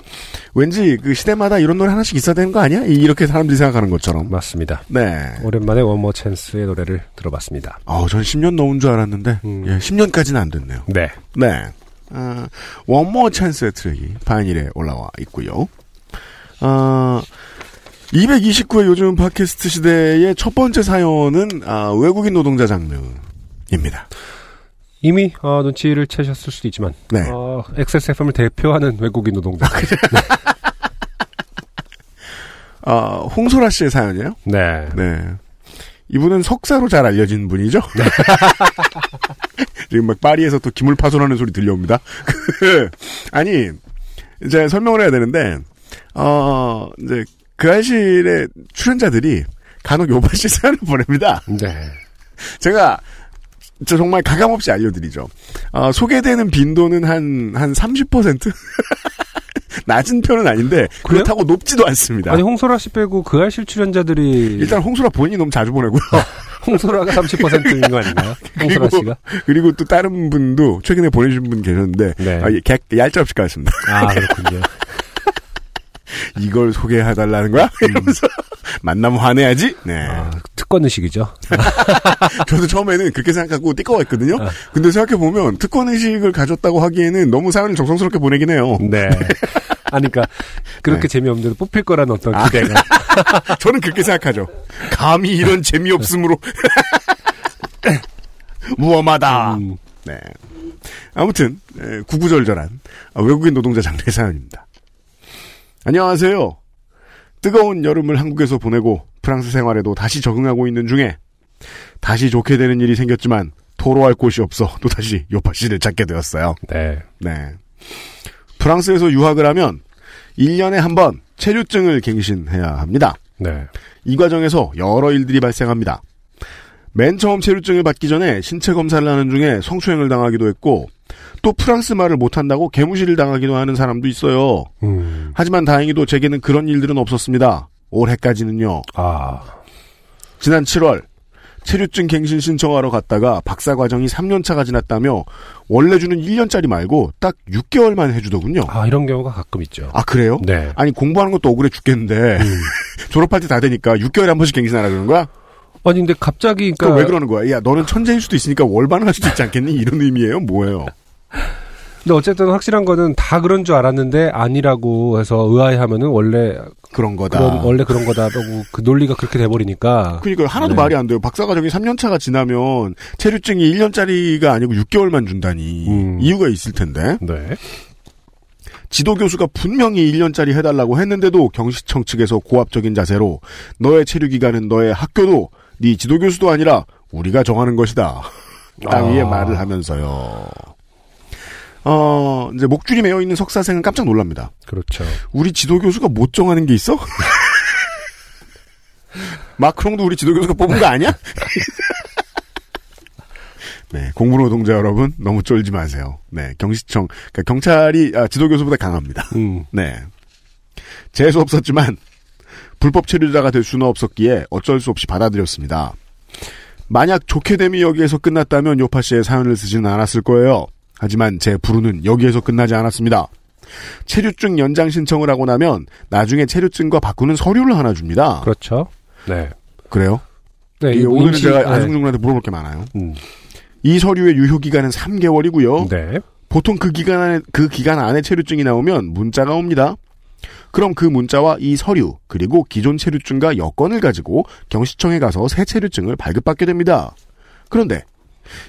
왠지 그 시대마다 이런 노래 하나씩 있어야 되는 거 아니야? 이- 이렇게 사람들이 생각하는 것처럼. 맞습니다. 네. 오랜만에 원모 찬스의 노래를 들어봤습니다. 어, 전 10년 넘은 줄 알았는데 음. 예, 10년까지는 안 됐네요. 네. 네. 아, 원모 찬스의 트랙이 바이닐에 올라와 있고요. 아, 229회 요즘 팟캐스트 시대의 첫 번째 사연은 아, 외국인 노동자 장르입니다. 이미 어, 눈치를 채셨을 수도 있지만 네. 어, XSFM을 대표하는 외국인 노동자. [laughs] 아, 홍소라 씨의 사연이에요? 네. 네. 이분은 석사로 잘 알려진 분이죠? [laughs] 지금 막 파리에서 또 기물 파손하는 소리 들려옵니다. [laughs] 아니, 이제 설명을 해야 되는데, 어, 이제 그 알실의 출연자들이 간혹 요바 씨 사연을 보냅니다. 네. 제가 저 정말 가감없이 알려드리죠. 어, 소개되는 빈도는 한, 한 30%? [laughs] 낮은 편은 아닌데? 그렇다고 높지도 않습니다. 아니 홍소라 씨 빼고 그 알실 출연자들이 일단 홍소라 본인이 너무 자주 보내고요. 홍소라가 30%인 거 아닌가요? [laughs] 홍소라 그리고- 씨가? 그리고 또 다른 분도 최근에 보내주신 분 계셨는데 네. 아, 예, 객- 얄짤없이 까였습니다. 아 그렇군요. [laughs] 이걸 소개해달라는 거야? 이러면서 만나면 화내야지? 네. 아, 특권 의식이죠. [laughs] 저도 처음에는 그렇게 생각하고 띠꺼웠거든요. 아. 근데 생각해 보면 특권 의식을 가졌다고 하기에는 너무 사연을 정성스럽게 보내긴 해요. 네. [laughs] 아니, 그니까, 그렇게 네. 재미없는데도 뽑힐 거라는 어떤 아. 기대가. [laughs] 저는 그렇게 생각하죠. 감히 이런 재미없음으로. 무엄하다. 음, 네. 아무튼 에, 구구절절한 아, 외국인 노동자 장르의 사연입니다. 안녕하세요. 뜨거운 여름을 한국에서 보내고 프랑스 생활에도 다시 적응하고 있는 중에 다시 좋게 되는 일이 생겼지만 토로할 곳이 없어 또 다시 요파 씨를 찾게 되었어요. 네. 네. 프랑스에서 유학을 하면 1년에 한 번 체류증을 갱신해야 합니다. 네. 이 과정에서 여러 일들이 발생합니다. 맨 처음 체류증을 받기 전에 신체 검사를 하는 중에 성추행을 당하기도 했고 또 프랑스 말을 못한다고 개무시를 당하기도 하는 사람도 있어요. 음, 하지만 다행히도 제게는 그런 일들은 없었습니다. 올해까지는요. 아, 지난 7월 체류증 갱신 신청하러 갔다가 박사 과정이 3년차가 지났다며 원래 주는 1년짜리 말고 딱 6개월만 해주더군요. 아, 이런 경우가 가끔 있죠. 아 그래요? 네. 아니 공부하는 것도 억울해 죽겠는데 [laughs] 졸업할 때 다 되니까 6개월에 한 번씩 갱신하라 그러는 거야? 아니, 근데 갑자기, 그럼 그니까. 왜 그러는 거야? 야 너는 천재일 수도 있으니까 월반을 할 수도 있지 않겠니? 이런 의미예요? 뭐예요? 근데 어쨌든 확실한 거는 다 그런 줄 알았는데 아니라고 해서 의아해하면은 원래 그런 거다. 그런 원래 그런 거다라고 그 논리가 그렇게 돼버리니까 그러니까 하나도 네. 말이 안 돼요. 박사 과정이 3년차가 지나면 체류증이 1년짜리가 아니고 6개월만 준다니 음. 이유가 있을 텐데 네. 지도 교수가 분명히 1년짜리 해달라고 했는데도 경시청 측에서 고압적인 자세로 너의 체류 기간은 너의 학교도 네 지도 교수도 아니라 우리가 정하는 것이다. [laughs] 따위의 아. 말을 하면서요. 어 이제 목줄이 매어 있는 석사생은 깜짝 놀랍니다. 그렇죠. 우리 지도 교수가 못 정하는 게 있어? [laughs] 마크롱도 우리 지도 교수가 뽑은 거 아니야? [laughs] 네, 공부노동자 여러분 너무 쫄지 마세요. 네, 경시청, 그러니까 경찰이 아, 지도 교수보다 강합니다. 음. 네, 재수 없었지만 불법 체류자가 될 수는 없었기에 어쩔 수 없이 받아들였습니다. 만약 좋게 됨이 여기에서 끝났다면 요파 씨의 사연을 쓰지는 않았을 거예요. 하지만 제 부르는 여기에서 끝나지 않았습니다. 체류증 연장 신청을 하고 나면 나중에 체류증과 바꾸는 서류를 하나 줍니다. 그렇죠. 네. 그래요? 네, 이 오늘은 임시- 제가 네. 안승준군한테 물어볼 게 많아요. 음. 이 서류의 유효 기간은 3개월이고요. 네. 보통 그 기간 안에 그 기간 안에 체류증이 나오면 문자가 옵니다. 그럼 그 문자와 이 서류 그리고 기존 체류증과 여권을 가지고 경시청에 가서 새 체류증을 발급받게 됩니다. 그런데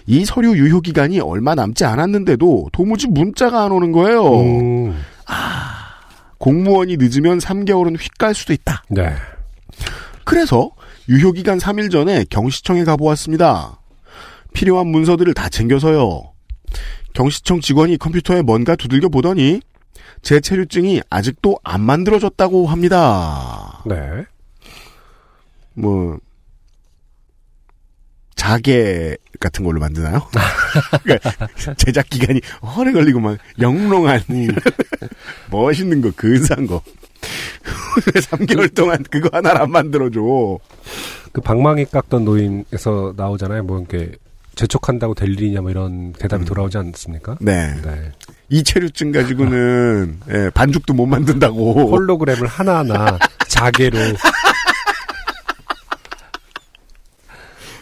이 서류 유효 기간이 얼마 남지 않았는데도 도무지 문자가 안 오는 거예요. 음. 공무원이 늦으면 3개월은 휙 갈 수도 있다. 네. 그래서 유효 기간 3일 전에 경시청에 가보았습니다. 필요한 문서들을 다 챙겨서요. 경시청 직원이 컴퓨터에 뭔가 두들겨 보더니 제 체류증이 아직도 안 만들어졌다고 합니다. 네. 뭐 자개 같은 걸로 만드나요? [laughs] 그러니까 제작 기간이 오래 걸리고 막 영롱한 멋있는 거 근사한 거. [laughs] 왜 3개월 동안 그거 하나를 안 만들어줘. 그 방망이 깎던 노인에서 나오잖아요. 뭐 이렇게 재촉한다고 될 일이냐 뭐 이런 대답이 돌아오지 않습니까? 네. 네. 이 체류증 가지고는 예, 반죽도 못 만든다고. 홀로그램을 하나하나 자개로 [laughs]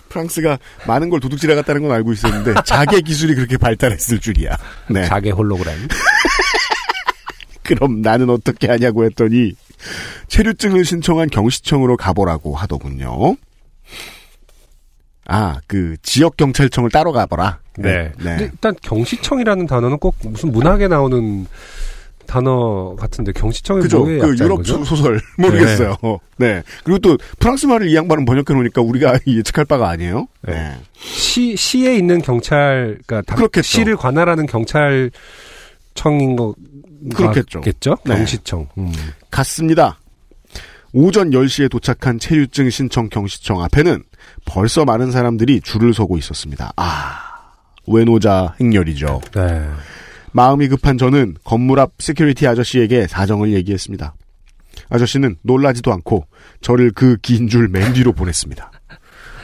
프랑스가 많은 걸 도둑질해 갔다는 건 알고 있었는데 [laughs] 자개 기술이 그렇게 발달했을 줄이야. 네. 자개 홀로그램. [laughs] 그럼 나는 어떻게 하냐고 했더니 체류증을 신청한 경시청으로 가보라고 하더군요. 아, 그 지역 경찰청을 따로 가보라. 네. 근데 일단 경시청이라는 단어는 꼭 무슨 문학에 나오는 단어 같은데 경시청이 그죠? 그 유럽 거죠? 소설 [laughs] 모르겠어요. 네. 그리고 또 프랑스 말을 이 양반은 번역해 놓으니까 우리가 [laughs] 예측할 바가 아니에요. 네. 시 시에 있는 경찰 그러니까 다- 그렇겠죠. 시를 관할하는 경찰청인 거 그렇겠죠. 겠죠? 네. 경시청. 음. 갔습니다. 오전 10시에 도착한 체류증 신청 경시청 앞에는 벌써 많은 사람들이 줄을 서고 있었습니다. 아, 외노자 행렬이죠. 네. 마음이 급한 저는 건물 앞 security 아저씨에게 사정을 얘기했습니다. 아저씨는 놀라지도 않고 저를 그 긴 줄 맨 뒤로 보냈습니다.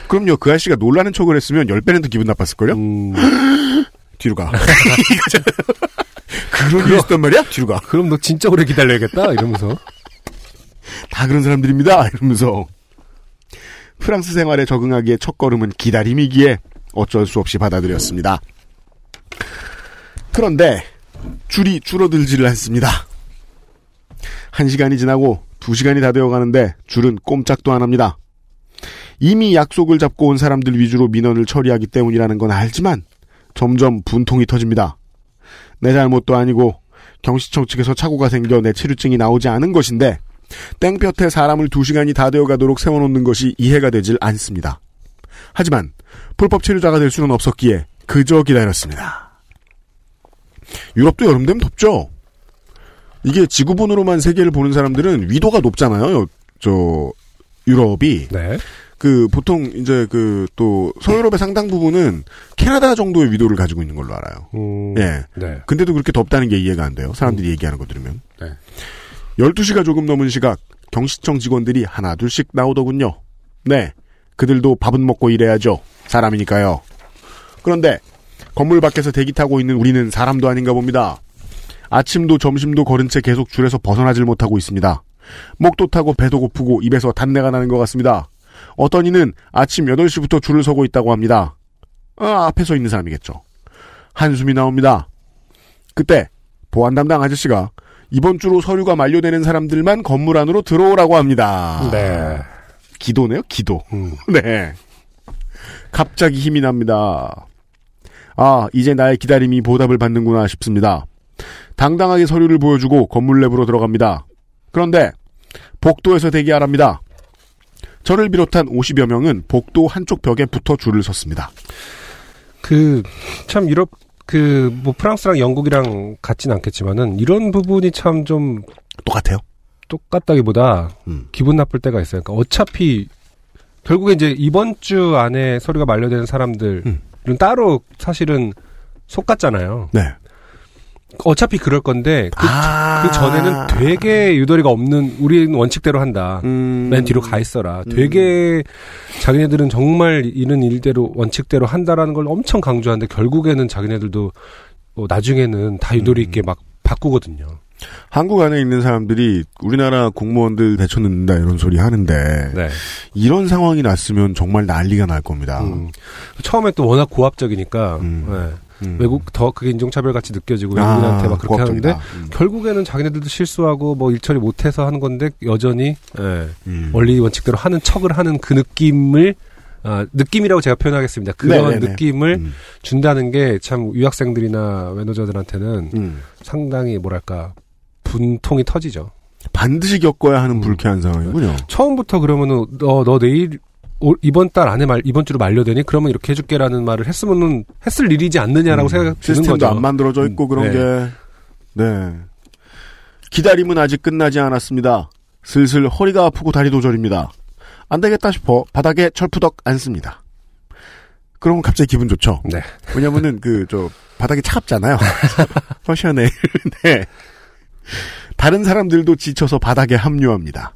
그럼요, 그 아저씨가 놀라는 척을 했으면 10배는 더 기분 나빴을걸요? 음. [gasps] 뒤로 가. 그런 일이 있었단 말이야? 뒤로 가. 그럼 너 진짜 오래 기다려야겠다 이러면서 다 그런 사람들입니다. 이러면서. 프랑스 생활에 적응하기에 첫 걸음은 기다림이기에 어쩔 수 없이 받아들였습니다. 그런데 줄이 줄어들지를 않습니다. 한 시간이 지나고 두 시간이 다 되어 가는데 줄은 꼼짝도 안 합니다. 이미 약속을 잡고 온 사람들 위주로 민원을 처리하기 때문이라는 건 알지만 점점 분통이 터집니다. 내 잘못도 아니고 경시청 측에서 착오가 생겨 내 체류증이 나오지 않은 것인데 땡볕에 사람을 두 시간이 다 되어 가도록 세워놓는 것이 이해가 되질 않습니다. 하지만 불법 체류자가 될 수는 없었기에 그저 기다렸습니다. 유럽도 여름 되면 덥죠. 이게 지구본으로만 세계를 보는 사람들은 위도가 높잖아요. 여- 저 유럽이 네. 그 보통 이제 그 또 서유럽의 상당 부분은 캐나다 정도의 위도를 가지고 있는 걸로 알아요. 음, 예. 네. 근데도 그렇게 덥다는 게 이해가 안 돼요. 사람들이 얘기하는 거 들으면. 네. 12시가 조금 넘은 시각 경시청 직원들이 하나 둘씩 나오더군요. 네. 그들도 밥은 먹고 일해야죠. 사람이니까요. 그런데 건물 밖에서 대기 타고 있는 우리는 사람도 아닌가 봅니다. 아침도 점심도 걸은 채 계속 줄에서 벗어나질 못하고 있습니다. 목도 타고 배도 고프고 입에서 단내가 나는 것 같습니다. 어떤 이는 아침 8시부터 줄을 서고 있다고 합니다. 아, 앞에 서 있는 사람이겠죠. 한숨이 나옵니다. 그때 보안 담당 아저씨가 이번 주로 서류가 만료되는 사람들만 건물 안으로 들어오라고 합니다. 네. 기도네요, 기도. 음. [laughs] 네. 갑자기 힘이 납니다. 아, 이제 나의 기다림이 보답을 받는구나 싶습니다. 당당하게 서류를 보여주고 건물 내부로 들어갑니다. 그런데 복도에서 대기하랍니다. 저를 비롯한 50여 명은 복도 한쪽 벽에 붙어 줄을 섰습니다. 그 참 유럽 그 뭐 프랑스랑 영국이랑 같진 않겠지만은 이런 부분이 참 좀 똑같아요. 똑같다기보다 음. 기분 나쁠 때가 있어요. 그러니까 어차피 결국에 이제 이번 주 안에 서류가 만료되는 사람들은 음. 따로 사실은 속갔잖아요. 네. 어차피 그럴 건데 그, 아. 그 전에는 되게 유도리가 없는 우리는 원칙대로 한다. 음. 맨 뒤로 가 있어라. 되게 자기네들은 정말 이런 일대로 원칙대로 한다라는 걸 엄청 강조하는데 결국에는 자기네들도 뭐 나중에는 다 유도리 있게 막 바꾸거든요. 한국 안에 있는 사람들이 우리나라 공무원들 대처 넣는다 이런 소리 하는데 네. 이런 상황이 났으면 정말 난리가 날 겁니다. 음. 처음에 또 워낙 고압적이니까 음. 네. 음. 외국 더 그게 인종차별 같이 느껴지고 아, 외국인한테 막 그렇게 고압적이다. 하는데 음. 결국에는 자기네들도 실수하고 뭐 일처리 못해서 하는 건데 여전히 예, 음. 원리 원칙대로 하는 척을 하는 그 느낌을 아, 느낌이라고 제가 표현하겠습니다. 그런 네네네. 느낌을 음. 준다는 게 참 유학생들이나 외노저들한테는 음. 상당히 뭐랄까 분통이 터지죠. 반드시 겪어야 하는 음. 불쾌한 상황이군요. 처음부터 그러면은 너, 너 내일 올- 이번 달 안에 말 이번 주로 만료되니 그러면 이렇게 해줄게라는 말을 했으면은 했을 일이지 않느냐라고 생각이 드는 시스템도 거죠. 안 만들어져 있고 음, 그런 네. 게 네. 기다림은 아직 끝나지 않았습니다. 슬슬 허리가 아프고 다리도 저립니다. 안 되겠다 싶어 바닥에 철푸덕 앉습니다. 그러면 갑자기 기분 좋죠. 네. 왜냐면은 그 저 바닥이 차갑잖아요. [laughs] 어 시원해. [laughs] 네. 다른 사람들도 지쳐서 바닥에 합류합니다.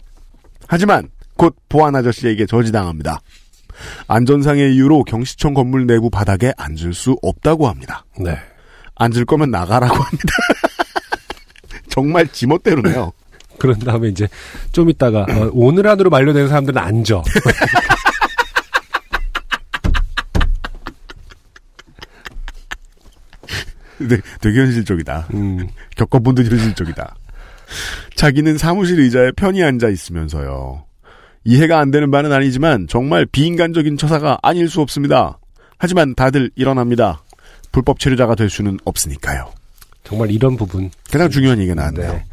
하지만 곧 보안 아저씨에게 저지당합니다. 안전상의 이유로 경시청 건물 내부 바닥에 앉을 수 없다고 합니다. 네. 앉을 거면 나가라고 합니다. [laughs] 정말 지멋대로네요. 그런 다음에 이제 좀 있다가 어, 오늘 안으로 만료되는 사람들은 앉아. [laughs] 네, 되게 현실적이다. 음. [laughs] 겪어본 듯 현실적이다. 자기는 사무실 의자에 편히 앉아 있으면서요. 이해가 안 되는 바는 아니지만 정말 비인간적인 처사가 아닐 수 없습니다. 하지만 다들 일어납니다. 불법 체류자가 될 수는 없으니까요. 정말 이런 부분. 가장 중요한 얘기가 나왔네요. 네.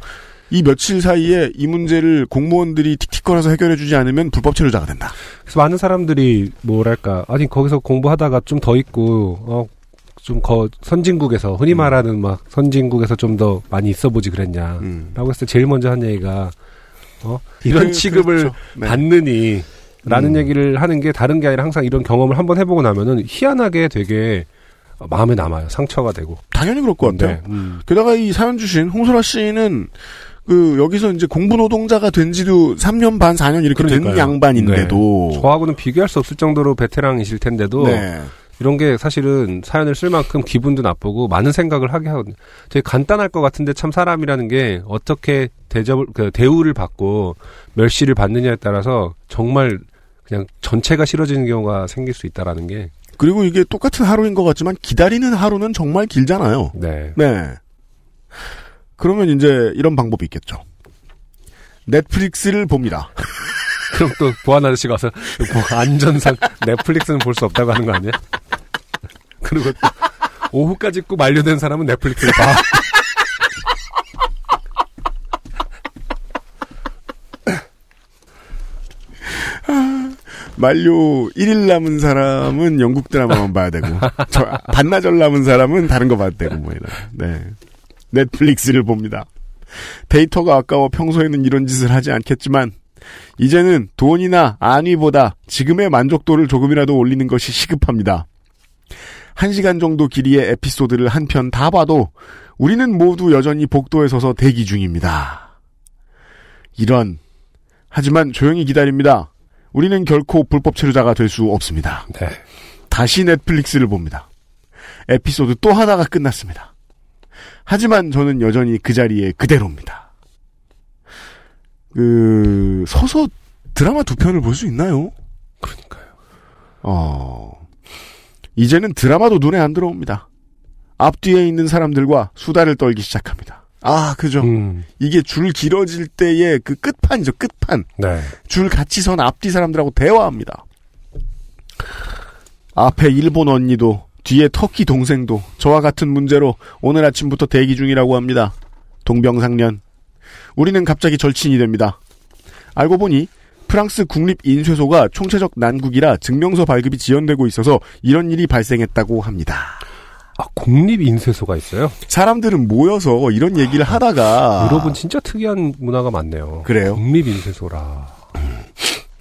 이 며칠 사이에 이 문제를 공무원들이 틱틱거려서 해결해주지 않으면 불법 체류자가 된다. 그래서 많은 사람들이 뭐랄까 아니 거기서 공부하다가 좀 더 있고 어. 좀 거 선진국에서 흔히 음. 말하는 막 선진국에서 좀 더 많이 있어 보지 그랬냐. 음. 라고 했을 때 제일 먼저 한 얘기가 어 이런 그, 취급을 그렇죠. 네. 받느니 라는 음. 얘기를 하는 게 다른 게 아니라 항상 이런 경험을 한번 해보고 나면은 희한하게 되게 마음에 남아요. 상처가 되고. 당연히 그럴 것 같아요. 네. 음. 게다가 이 사연 주신 홍소라 씨는 그 여기서 이제 공부 노동자가 된 지도 3년 반 4년 이렇게 된 그러니까요. 양반인데도 네. 저하고는 비교할 수 없을 정도로 베테랑이실 텐데도 네. 이런 게 사실은 사연을 쓸 만큼 기분도 나쁘고 많은 생각을 하게 하거든요. 되게 간단할 것 같은데 참 사람이라는 게 어떻게 대접을 그 대우를 받고 멸시를 받느냐에 따라서 정말 그냥 전체가 싫어지는 경우가 생길 수 있다라는 게 그리고 이게 똑같은 하루인 것 같지만 기다리는 하루는 정말 길잖아요. 네. 네. 그러면 이제 이런 방법이 있겠죠. 넷플릭스를 봅니다. [laughs] 그럼 또 보안 아저씨가 와서 뭐 안전상 넷플릭스는 볼 수 없다고 하는 거 아니야? 그리고 또 오후까지 꼭 만료된 사람은 넷플릭스를 봐. 만료 1일 남은 사람은 영국 드라마만 봐야 되고, 저, 반나절 남은 사람은 다른 거 봐야 되고, 뭐 이런. 네. 넷플릭스를 봅니다. 데이터가 아까워 평소에는 이런 짓을 하지 않겠지만, 이제는 돈이나 안위보다 지금의 만족도를 조금이라도 올리는 것이 시급합니다. 한 시간 정도 길이의 에피소드를 한 편 다 봐도 우리는 모두 여전히 복도에 서서 대기 중입니다. 이런. 하지만 조용히 기다립니다. 우리는 결코 불법 체류자가 될 수 없습니다. 네. 다시 넷플릭스를 봅니다. 에피소드 또 하나가 끝났습니다. 하지만 저는 여전히 그 자리에 그대로입니다. 그 서서 드라마 두 편을 볼 수 있나요? 그러니까요. 어 이제는 드라마도 눈에 안 들어옵니다. 앞뒤에 있는 사람들과 수다를 떨기 시작합니다. 아 그죠. 음. 이게 줄 길어질 때의 그 끝판이죠. 끝판. 네. 줄 같이 선 앞뒤 사람들하고 대화합니다. 앞에 일본 언니도 뒤에 터키 동생도 저와 같은 문제로 오늘 아침부터 대기 중이라고 합니다. 동병상련. 우리는 갑자기 절친이 됩니다. 알고 보니 프랑스 국립 인쇄소가 총체적 난국이라 증명서 발급이 지연되고 있어서 이런 일이 발생했다고 합니다. 아, 국립 인쇄소가 있어요? 사람들은 모여서 이런 얘기를 하다가 유럽은 진짜 특이한 문화가 많네요. 그래요? 국립 인쇄소라.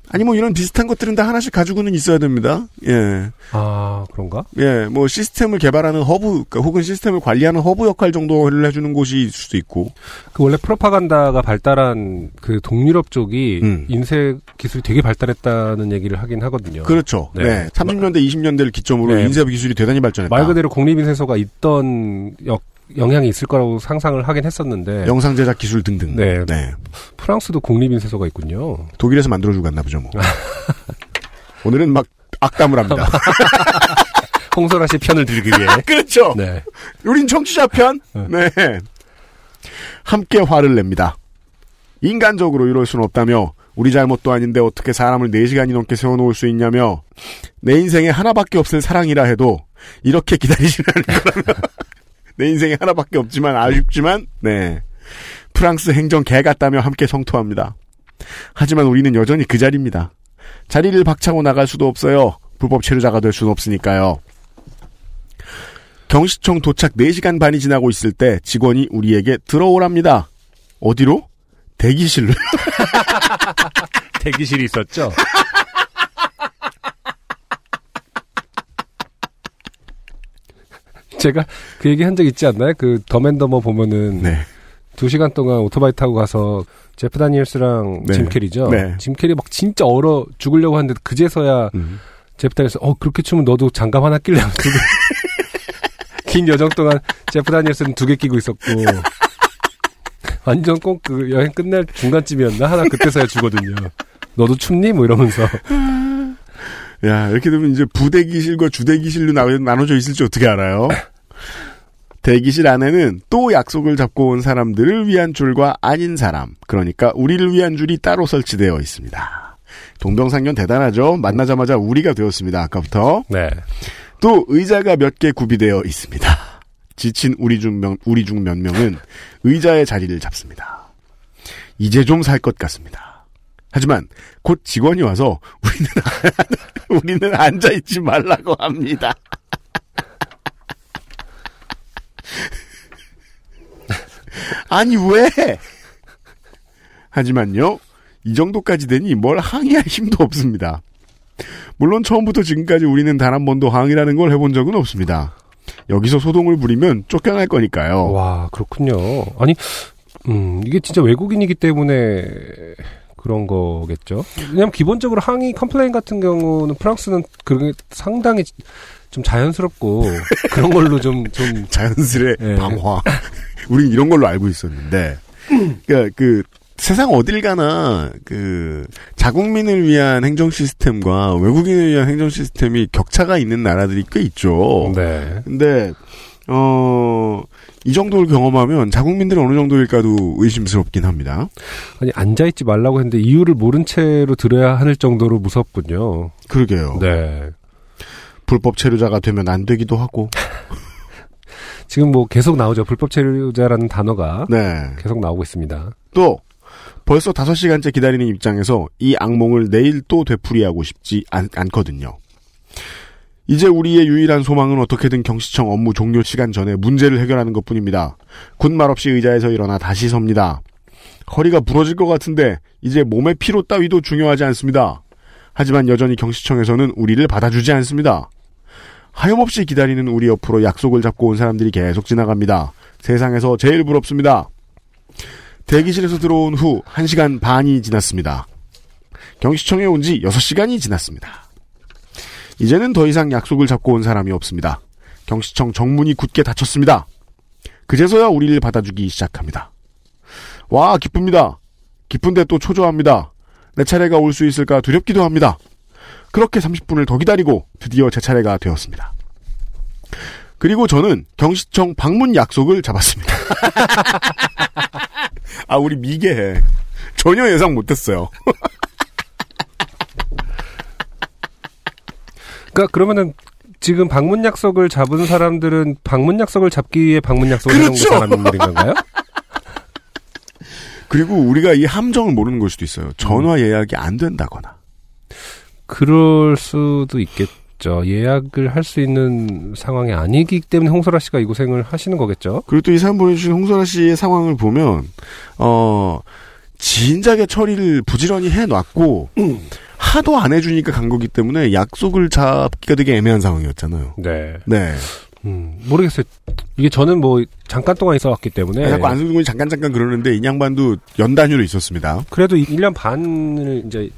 아니 뭐 이런 비슷한 것들은 다 하나씩 가지고는 있어야 됩니다. 예. 아, 그런가? 예, 뭐 시스템을 개발하는 허브, 그러니까 혹은 시스템을 관리하는 허브 역할 정도를 해주는 곳이 있을 수도 있고. 그 원래 프로파간다가 발달한 그 동유럽 쪽이 음. 인쇄 기술이 되게 발달했다는 얘기를 하긴 하거든요. 그렇죠. 네. 네. 30년대, 20년대를 기점으로 네. 인쇄 기술이 대단히 발전했다. 말 그대로 국립인쇄소가 있던 역, 영향이 있을 거라고 상상을 하긴 했었는데 영상 제작 기술 등등. 네. 네. 프랑스도 국립인쇄소가 있군요. 독일에서 만들어주고 갔나 보죠, 뭐. [laughs] 오늘은 막 악담을 합니다. [laughs] 홍소라 씨 편을 들기 위해. [laughs] 그렇죠. 네. 우린 청취자 편. 네. 함께 화를 냅니다. 인간적으로 이럴 수는 없다며 우리 잘못도 아닌데 어떻게 사람을 4시간이 넘게 세워놓을 수 있냐며 내 인생에 하나밖에 없을 사랑이라 해도 이렇게 기다리지는 않을 거라며 내 인생에 하나밖에 없지만 아쉽지만 네 프랑스 행정 개 같다며 함께 성토합니다. 하지만 우리는 여전히 그 자리입니다. 자리를 박차고 나갈 수도 없어요. 불법 체류자가 될 수는 없으니까요. 경시청 도착 4시간 반이 지나고 있을 때 직원이 우리에게 들어오랍니다. 어디로? 대기실로. [laughs] 대기실이 있었죠. 제가 그 얘기 한 적 있지 않나요? 그 덤 앤 더머 보면은 네. 두 시간 동안 오토바이 타고 가서 제프 다니엘스랑 네. 짐 캐리죠. 네. 짐 캐리 막 진짜 얼어 죽으려고 하는데 그제서야 음. 제프 다니엘스 어 그렇게 추우면 너도 장갑 하나 낄래 두 개. [laughs] 긴 여정 동안 제프 다니엘스는 두 개 끼고 있었고 [laughs] 완전 꼭 그 여행 끝날 중간쯤이었나 하나 그때서야 주거든요. 너도 춥니? 뭐 이러면서 야, 이렇게 되면 이제 부대기실과 주대기실로 나- 나눠져 있을지 어떻게 알아요? [laughs] 대기실 안에는 또 약속을 잡고 온 사람들을 위한 줄과 아닌 사람, 그러니까 우리를 위한 줄이 따로 설치되어 있습니다. 동병상련 대단하죠? 만나자마자 우리가 되었습니다. 아까부터. 네. 또 의자가 몇 개 구비되어 있습니다. 지친 우리 중, 명, 우리 중 몇 명은 의자의 자리를 잡습니다. 이제 좀 살 것 같습니다. 하지만 곧 직원이 와서 우리는 [laughs] 우리는 앉아 있지 말라고 합니다. [laughs] 아니 왜? 하지만요. 이 정도까지 되니 뭘 항의할 힘도 없습니다. 물론 처음부터 지금까지 우리는 단 한 번도 항의라는 걸 해본 적은 없습니다. 여기서 소동을 부리면 쫓겨날 거니까요. 와 그렇군요. 아니 음 이게 진짜 외국인이기 때문에 그런 거겠죠. 왜냐면 기본적으로 항의 complain 같은 경우는 프랑스는 그게 상당히 좀 자연스럽고 그런 걸로 좀좀 [laughs] 자연스레 예. 방화. [laughs] 우린 이런 걸로 알고 있었는데, 그러니까 그 세상 어딜 가나 그 자국민을 위한 행정 시스템과 외국인을 위한 행정 시스템이 격차가 있는 나라들이 꽤 있죠. 네. 근데 어. 이 정도를 경험하면 자국민들은 어느 정도일까도 의심스럽긴 합니다. 아니 앉아 있지 말라고 했는데 이유를 모른 채로 들어야 할 정도로 무섭군요. 그러게요. 네. 불법 체류자가 되면 안 되기도 하고. [laughs] 지금 뭐 계속 나오죠. 불법 체류자라는 단어가 네. 계속 나오고 있습니다. 또 벌써 5시간째 기다리는 입장에서 이 악몽을 내일 또 되풀이하고 싶지 않, 않거든요. 이제 우리의 유일한 소망은 어떻게든 경시청 업무 종료 시간 전에 문제를 해결하는 것 뿐입니다. 군말 없이 의자에서 일어나 다시 섭니다. 허리가 부러질 것 같은데 이제 몸의 피로 따위도 중요하지 않습니다. 하지만 여전히 경시청에서는 우리를 받아주지 않습니다. 하염없이 기다리는 우리 옆으로 약속을 잡고 온 사람들이 계속 지나갑니다. 세상에서 제일 부럽습니다. 대기실에서 들어온 후 1시간 반이 지났습니다. 경시청에 온 지 6시간이 지났습니다. 이제는 더 이상 약속을 잡고 온 사람이 없습니다. 경시청 정문이 굳게 닫혔습니다. 그제서야 우리를 받아주기 시작합니다. 와, 기쁩니다. 기쁜데 또 초조합니다. 내 차례가 올 수 있을까 두렵기도 합니다. 그렇게 30분을 더 기다리고 드디어 제 차례가 되었습니다. 그리고 저는 경시청 방문 약속을 잡았습니다. [laughs] 아, 우리 미개해. 전혀 예상 못했어요. [laughs] 그러니까 그러면은 지금 방문 약속을 잡은 사람들은 방문 약속을 잡기 위해 방문 약속을 해놓은 그렇죠. 사람들인 건가요? 그리고 우리가 이 함정을 모르는 걸 수도 있어요. 전화 예약이 안 된다거나. 그럴 수도 있겠죠. 예약을 할 수 있는 상황이 아니기 때문에 홍소라 씨가 이 고생을 하시는 거겠죠. 그리고 또 이 사연 보내주신 홍선아 씨의 상황을 보면, 어, 진작에 처리를 부지런히 해놨고, 하도 안 해주니까 간 거기 때문에 약속을 잡기가 되게 애매한 상황이었잖아요. 네. 네. 음, 모르겠어요. 이게 저는 뭐 잠깐 동안 있어 왔기 때문에 자꾸 안승준 군이 잠깐 잠깐 그러는데 이 양반도 연 단위로 있었습니다. 그래도 1년 반을 이제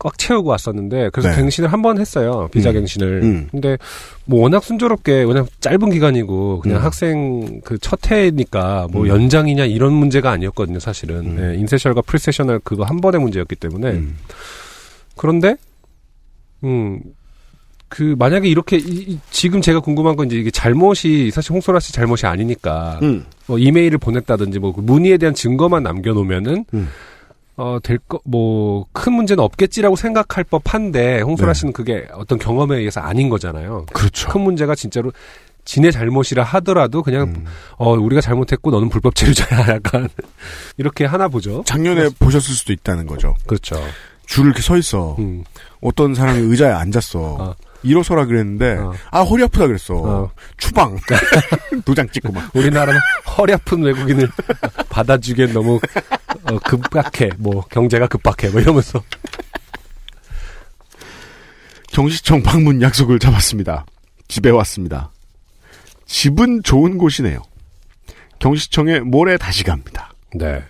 꽉 채우고 왔었는데 그래서 네. 갱신을 한 번 했어요. 비자 음. 갱신을. 음. 근데 뭐 워낙 순조롭게 왜냐면 짧은 기간이고 그냥 음. 학생 그 첫 해니까 뭐 음. 연장이냐 이런 문제가 아니었거든요, 사실은. 음. 네, in-sessional과 pre-sessional 그거 한 번의 문제였기 때문에 음. 그런데 음. 그 만약에 이렇게 이- 이- 지금 제가 궁금한 건 이제 이게 잘못이 사실 홍소라 씨 잘못이 아니니까 음. 뭐 이메일을 보냈다든지 뭐 그 문의에 대한 증거만 남겨놓으면은 음. 어 될 거 뭐 큰 문제는 없겠지라고 생각할 법한데 홍소라 네. 씨는 그게 어떤 경험에 의해서 아닌 거잖아요. 그렇죠. 큰 문제가 진짜로 지네 잘못이라 하더라도 그냥 음. 어 우리가 잘못했고 너는 불법 체류자야 [laughs] 약간 이렇게 하나 보죠. 작년에 보셨을 수도 있다는 거죠. 그렇죠. 줄을 이렇게 서 있어. 음. 어떤 사람이 의자에 앉았어. 어. 일어서라 그랬는데 어. 아 허리 아프다 그랬어. 어. 추방 [laughs] 도장 찍고 막. 우리나라는 허리 아픈 외국인을 받아주기엔 너무 어, 급박해. 뭐 경제가 급박해. 뭐 이러면서 경시청 방문 약속을 잡았습니다. 집에 왔습니다. 집은 좋은 곳이네요. 경시청에 모레 다시 갑니다. 네.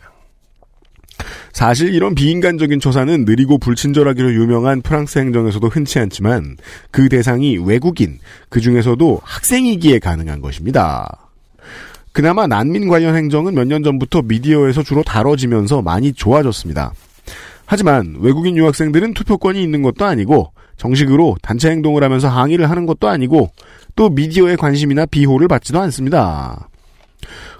사실 이런 비인간적인 조사는 느리고 불친절하기로 유명한 프랑스 행정에서도 흔치 않지만 그 대상이 외국인, 그 중에서도 학생이기에 가능한 것입니다. 그나마 난민 관련 행정은 몇 년 전부터 미디어에서 주로 다뤄지면서 많이 좋아졌습니다. 하지만 외국인 유학생들은 투표권이 있는 것도 아니고 정식으로 단체 행동을 하면서 항의를 하는 것도 아니고 또 미디어의 관심이나 비호를 받지도 않습니다.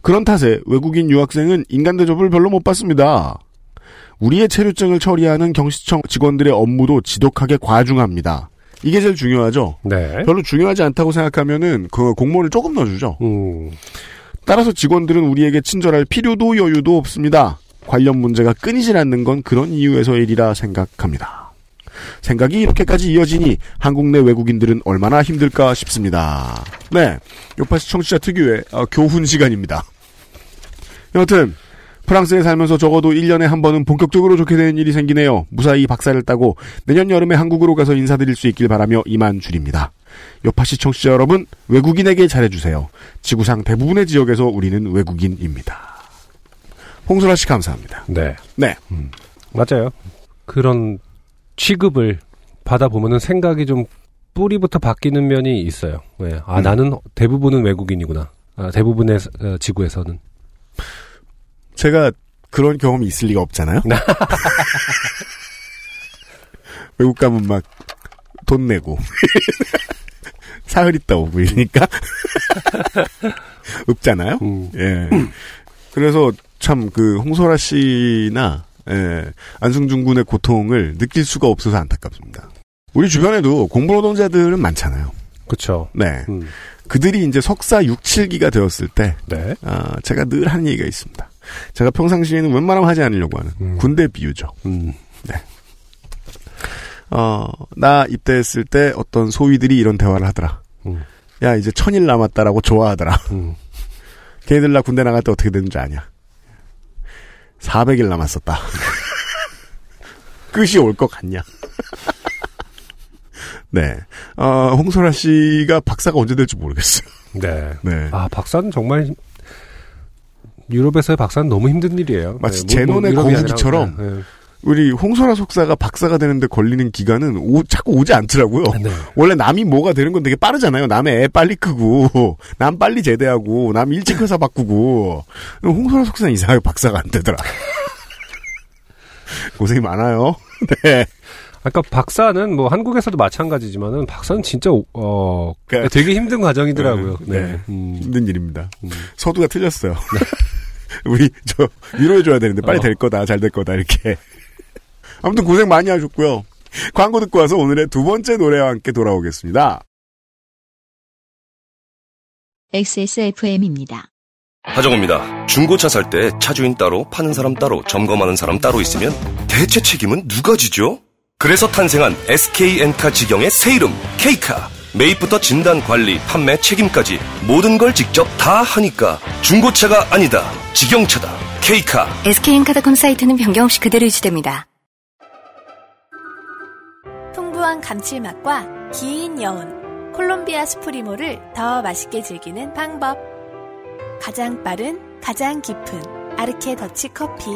그런 탓에 외국인 유학생은 인간 대접을 별로 못 받습니다. 우리의 체류증을 처리하는 경시청 직원들의 업무도 지독하게 과중합니다. 이게 제일 중요하죠. 네. 별로 중요하지 않다고 생각하면은 그 공모를 조금 넣어주죠. 음. 따라서 직원들은 우리에게 친절할 필요도 여유도 없습니다. 관련 문제가 끊이질 않는 건 그런 이유에서 일이라 생각합니다. 생각이 이렇게까지 이어지니 한국 내 외국인들은 얼마나 힘들까 싶습니다. 네, 요파시 청취자 특유의 어, 교훈 시간입니다. 여튼 프랑스에 살면서 적어도 1년에 한 번은 본격적으로 좋게 되는 일이 생기네요. 무사히 박사를 따고 내년 여름에 한국으로 가서 인사드릴 수 있길 바라며 이만 줄입니다. 요파시 청취자 여러분, 외국인에게 잘해주세요. 지구상 대부분의 지역에서 우리는 외국인입니다. 홍소라 씨 감사합니다. 네. 네. 맞아요. 그런 취급을 받아보면은 생각이 좀 뿌리부터 바뀌는 면이 있어요. 네. 아, 음. 나는 대부분은 외국인이구나. 아, 대부분의 어, 지구에서는. 제가 그런 경험이 있을 리가 없잖아요. [laughs] 외국 가면 막 돈 내고 [laughs] 사흘 있다 오고 이러니까 [laughs] 없잖아요. 음. 예. 그래서 참 그 홍소라 씨나 예, 안승준 군의 고통을 느낄 수가 없어서 안타깝습니다. 우리 주변에도 공부 노동자들은 많잖아요. 그쵸. 네. 음. 그들이 이제 석사 6, 7기가 되었을 때 네. 아, 제가 늘 하는 얘기가 있습니다. 제가 평상시에는 웬만하면 하지 않으려고 하는 음. 군대 비유죠. 음. 어, 나 입대했을 때 어떤 소위들이 이런 대화를 하더라. 음. 야, 이제 천일 남았다라고 좋아하더라. 음. 걔네들 나 군대 나갈 때 어떻게 되는 줄 아냐? 400일 남았었다. [laughs] 끝이 올 것 같냐? [laughs] 네. 어, 홍소라 씨가 박사가 언제 될지 모르겠어요. 네. 네. 아, 박사는 정말 유럽에서의 박사는 너무 힘든 일이에요. 마치 네, 뭐, 뭐 제논의 유럽이 아니라, 거북이처럼 네, 네. 우리 홍소라 속사가 박사가 되는데 걸리는 기간은 오, 자꾸 오지 않더라고요. 네. 원래 남이 뭐가 되는 건 되게 빠르잖아요. 남의 애 빨리 크고, 남 빨리 제대하고, 남 일찍 회사 바꾸고. 홍소라 속사는 이상하게 박사가 안 되더라. [laughs] 고생이 많아요. [laughs] 네. 아까 박사는 뭐 한국에서도 마찬가지지만은 박사는 진짜 어 그러니까- 되게 힘든 과정이더라고요. 네. 네. 음. 힘든 일입니다. 음. 서두가 틀렸어요. [laughs] 우리, 저, 위로해줘야 되는데, 빨리 어. 될 거다, 잘 될 거다, 이렇게. 아무튼 고생 많이 하셨고요. 광고 듣고 와서 오늘의 두 번째 노래와 함께 돌아오겠습니다. XSFM입니다. 하정우입니다. 중고차 살 때 차주인 따로, 파는 사람 따로, 점검하는 사람 따로 있으면 대체 책임은 누가 지죠? 그래서 탄생한 SK엔카 직영의 새 이름, K카. 매입부터 진단, 관리, 판매, 책임까지 모든 걸 직접 다 하니까 중고차가 아니다. 직영차다. K카. SK엔카드컴 사이트는 변경 없이 그대로 유지됩니다. 풍부한 감칠맛과 긴 여운, 콜롬비아 스프리모를 더 맛있게 즐기는 방법. 가장 빠른, 가장 깊은 아르케 더치 커피.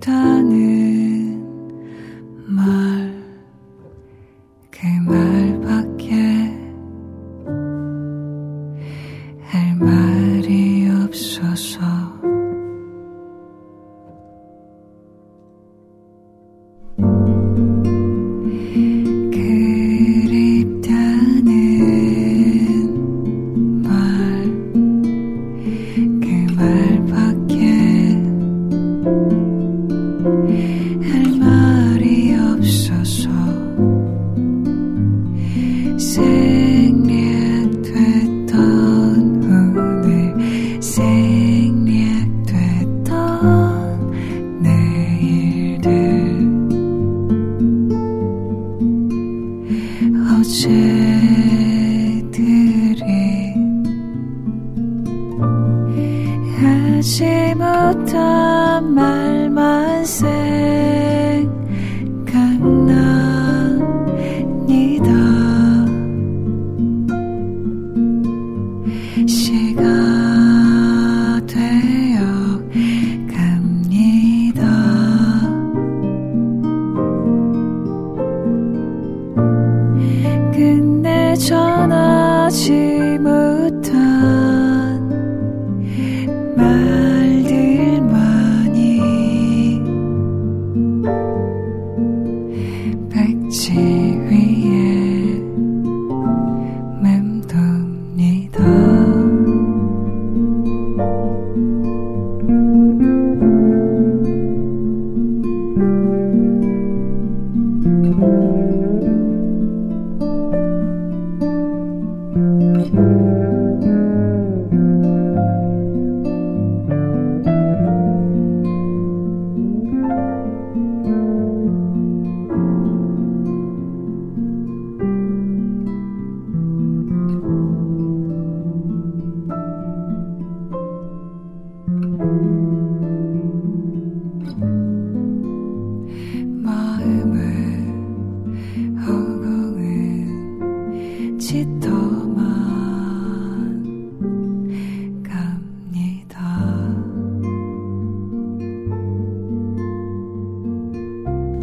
그립다는 말, 그 말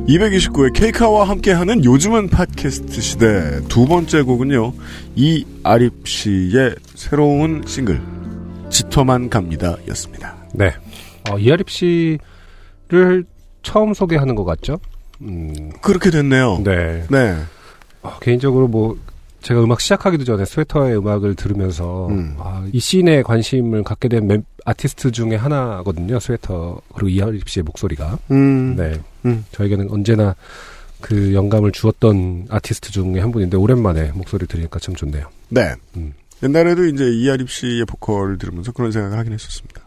229회 케이카와 함께하는 요즘은 팟캐스트 시대 두 번째 곡은요. 이아립 씨의 새로운 싱글 짙어만 갑니다 였습니다. 네. 어, 이아립 씨를 처음 소개하는 것 같죠? 음, 그렇게 됐네요. 네. 네. 어, 개인적으로 뭐 제가 음악 시작하기도 전에 스웨터의 음악을 들으면서 음. 아, 이 scene에 관심을 갖게 된 멤- 아티스트 중에 하나거든요. 스웨터 그리고 이아립 씨의 목소리가. 음. 네. 음. 저에게는 언제나 그 영감을 주었던 아티스트 중에 한 분인데 오랜만에 목소리 들으니까 참 좋네요. 네. 음. 옛날에도 이제 이아립 씨의 보컬을 들으면서 그런 생각을 하긴 했었습니다.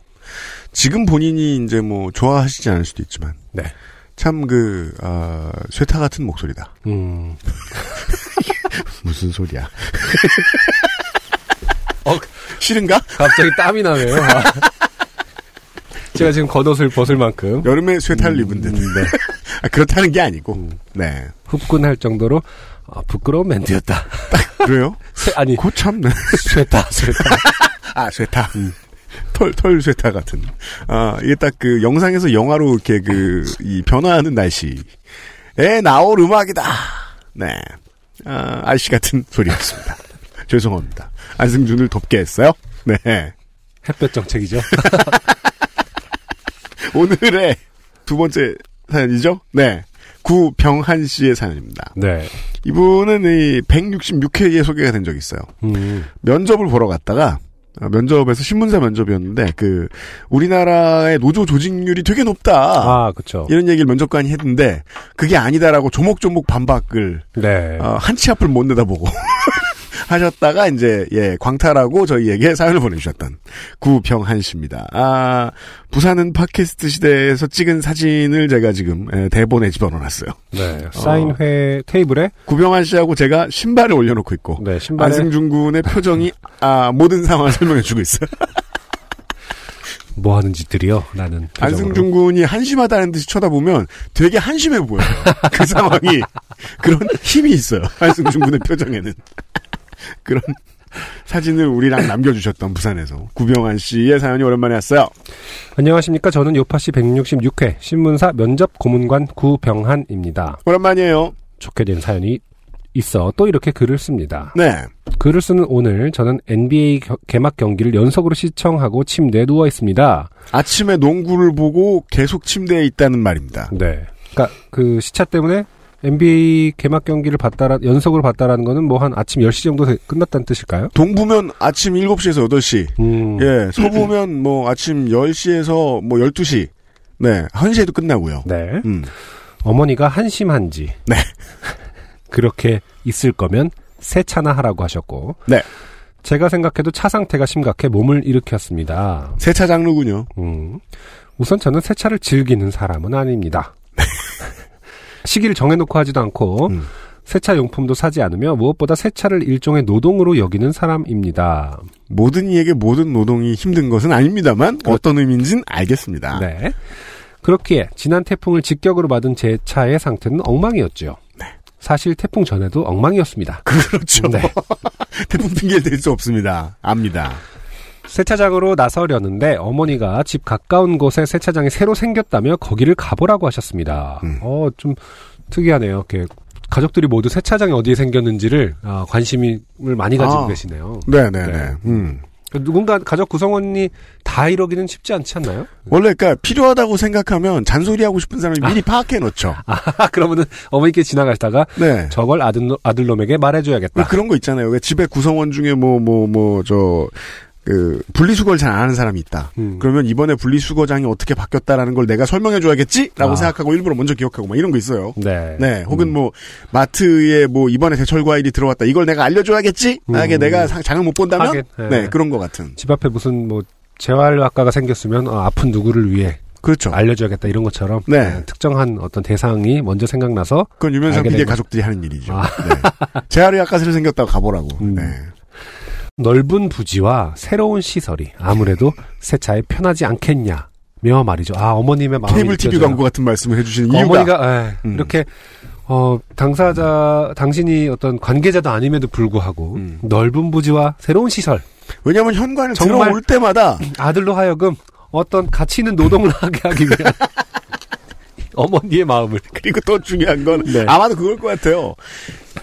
지금 본인이 이제 뭐 좋아하시지 않을 수도 있지만 네. 참 그, 아, 쇠타 같은 목소리다. [laughs] 음. 무슨 소리야. [laughs] 어, 싫은가? 갑자기 땀이 나네요. 아. 제가 지금 겉옷을 벗을 만큼 여름에 쇠타를 입은 듯. 네. [laughs] 아, 그렇다는 게 아니고. 네. 흡근할 정도로 아, 부끄러운 멘트였다. 그래요? [laughs] 쇠, 아니 고 참네. 쇠다 쇠다. 아, 쇠타. 털, 털 쇠타 같은. 아, 이게 딱 그 영상에서 영화로 이렇게 그, 이 변화하는 날씨에 나올 음악이다. 네. 아, 아저씨 같은 소리였습니다. [laughs] 죄송합니다. 안승준을 덥게 했어요. 네. 햇볕 정책이죠. [laughs] 오늘의 두 번째 사연이죠? 네. 구병한 씨의 사연입니다. 네. 이분은 이 166회에 소개가 된 적이 있어요. 음. 면접을 보러 갔다가 어, 면접에서 신문사 면접이었는데 그 우리나라의 노조 조직률이 되게 높다. 아, 그렇죠. 이런 얘기를 면접관이 했는데 그게 아니다라고 조목조목 반박을 네. 어, 한치 앞을 못 내다보고 [laughs] 하셨다가 이제 예 광탈하고 저희에게 사연을 보내주셨던 구병한 씨입니다. 아 부산은 팟캐스트 시대에서 찍은 사진을 제가 지금 예, 대본에 집어넣어놨어요. 네. 사인회 테이블에 구병한 씨하고 제가 신발을 올려놓고 있고 네, 신발에 안승준 군의 표정이 아 모든 상황을 설명해주고 있어요. [laughs] 뭐 하는 짓들이요? 라는 표정으로. 안승준 군이 한심하다는 듯이 쳐다보면 되게 한심해 보여요. 그 상황이 그런 힘이 있어요. 안승준 군의 표정에는 [laughs] 그런 사진을 우리랑 남겨주셨던 부산에서 구병환 씨의 사연이 오랜만에 왔어요. 안녕하십니까. 저는 요파시 166회 신문사 면접 고문관 구병한입니다. 오랜만이에요. 좋게 된 사연이 있어 또 이렇게 글을 씁니다. 네. 글을 쓰는 오늘 저는 NBA 겨- 개막 경기를 연속으로 시청하고 침대에 누워 있습니다. 아침에 농구를 보고 계속 침대에 있다는 말입니다. 네. 그러니까 그 시차 때문에 NBA 개막 경기를 봤다라 연속으로 봤다라는 거는 뭐 한 아침 10시 정도 돼- 끝났다는 뜻일까요? 동부면 아침 7시에서 8시. 음. 예, 서부면 뭐 아침 10시에서 뭐 12시. 네, 1시에도 끝나고요. 네. 음. 어머니가 한심한지 네. [laughs] 그렇게 있을 거면 세차나 하라고 하셨고 네. 제가 생각해도 차 상태가 심각해 몸을 일으켰습니다. 세차 장르군요. 음. 우선 저는 세차를 즐기는 사람은 아닙니다. 시기를 정해놓고 하지도 않고 음. 세차 용품도 사지 않으며 무엇보다 세차를 일종의 노동으로 여기는 사람입니다. 모든 이에게 모든 노동이 힘든 것은 아닙니다만 어떤 의미인지는 알겠습니다. 네. 그렇기에 지난 태풍을 직격으로 받은 제 차의 상태는 엉망이었죠. 사실 태풍 전에도 엉망이었습니다. [laughs] 그렇죠. 네. [laughs] 태풍 핑계를 댈 수 없습니다. 압니다. 세차장으로 나서려는데 어머니가 집 가까운 곳에 세차장이 새로 생겼다며 거기를 가보라고 하셨습니다. 음. 어, 좀 특이하네요. 이렇게 가족들이 모두 세차장이 어디에 생겼는지를 아, 관심을 많이 가지고 아. 계시네요. 네네네. 네. 음. 누군가 가족 구성원이 다 이러기는 쉽지 않지 않나요? 원래 그러니까 필요하다고 생각하면 잔소리하고 싶은 사람이 미리 파악해 놓죠. [laughs] 아, 그러면은 어머니께 지나가시다가 네. 저걸 아들, 아들놈에게 말해줘야겠다. 그런 거 있잖아요. 왜 집에 구성원 중에 뭐 뭐 뭐 저 그 분리수거를 잘 안 하는 사람이 있다. 음. 그러면 이번에 분리수거장이 어떻게 바뀌었다라는 걸 내가 설명해 줘야겠지라고 아. 생각하고 일부러 먼저 기억하고 막 이런 거 있어요. 네. 네, 혹은 뭐 마트에 뭐 이번에 제철 과일이 들어왔다. 이걸 내가 알려 줘야겠지. 나에게 음. 내가 상- 장을 못 본다면 하긴, 네. 네 그런 거 같은. 집 앞에 무슨 뭐 재활학과가 생겼으면 어, 아픈 누구를 위해 그렇죠. 알려줘야겠다 이런 것처럼 네. 어, 특정한 어떤 대상이 먼저 생각나서 그건 알게 PD의. 가족들이 하는 일이죠. 아. 네. 재활의 아까 새로 생겼다고 가보라고. 음. 네. 넓은 부지와 새로운 시설이 아무래도 세차에 편하지 않겠냐 며 말이죠. 아 어머님의 마음이 케이블 TV 느껴져요. 광고 같은 말씀을 해주시는 이유가 어머니가 에, 음. 이렇게 어 당사자 당신이 어떤 관계자도 아님에도 불구하고 음. 넓은 부지와 새로운 시설 왜냐하면 현관에 정말- 들어올 때마다 [clears throat] 아들로 하여금 어떤 가치 있는 노동을 하게 하기 위한 [laughs] 어머니의 마음을 그리고 또 중요한 건 네. 아마도 그걸 것 같아요.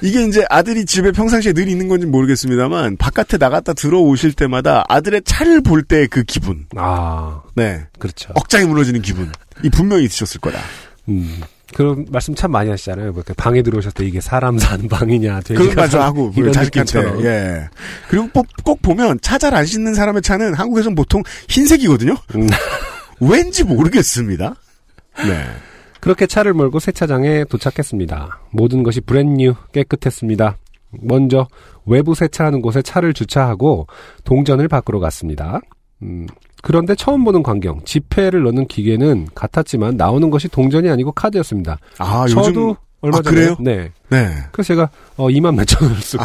이게 이제 아들이 집에 평상시에 늘 있는 건지 모르겠습니다만 바깥에 나갔다 들어오실 때마다 아들의 차를 볼 때 그 기분, 아 네 그렇죠. 억장이 무너지는 기분, 이 분명히 있으셨을 거다. 음. 그런 말씀 참 많이 하시잖아요. 뭐 방에 들어오셨을 때 이게 사람 사는 방이냐, 그런 사는- 하고 이런 자식한테 느낌처럼. 예. 그리고 꼭, 꼭 보면 차 잘 안 씻는 사람의 차는 한국에선 보통 흰색이거든요. 음. [laughs] 왠지 모르겠습니다. 네. 그렇게 차를 몰고 세차장에 도착했습니다. 모든 것이 브랜뉴 깨끗했습니다. 먼저 외부 세차하는 곳에 차를 주차하고 동전을 밖으로 갔습니다. 음, 그런데 처음 보는 광경, 지폐를 넣는 기계는 같았지만 나오는 것이 동전이 아니고 카드였습니다. 아 저도 요즘 얼마 아, 전에 그래요? 네. 네. 그래서 제가 어 2만 몇천 원을 쓰고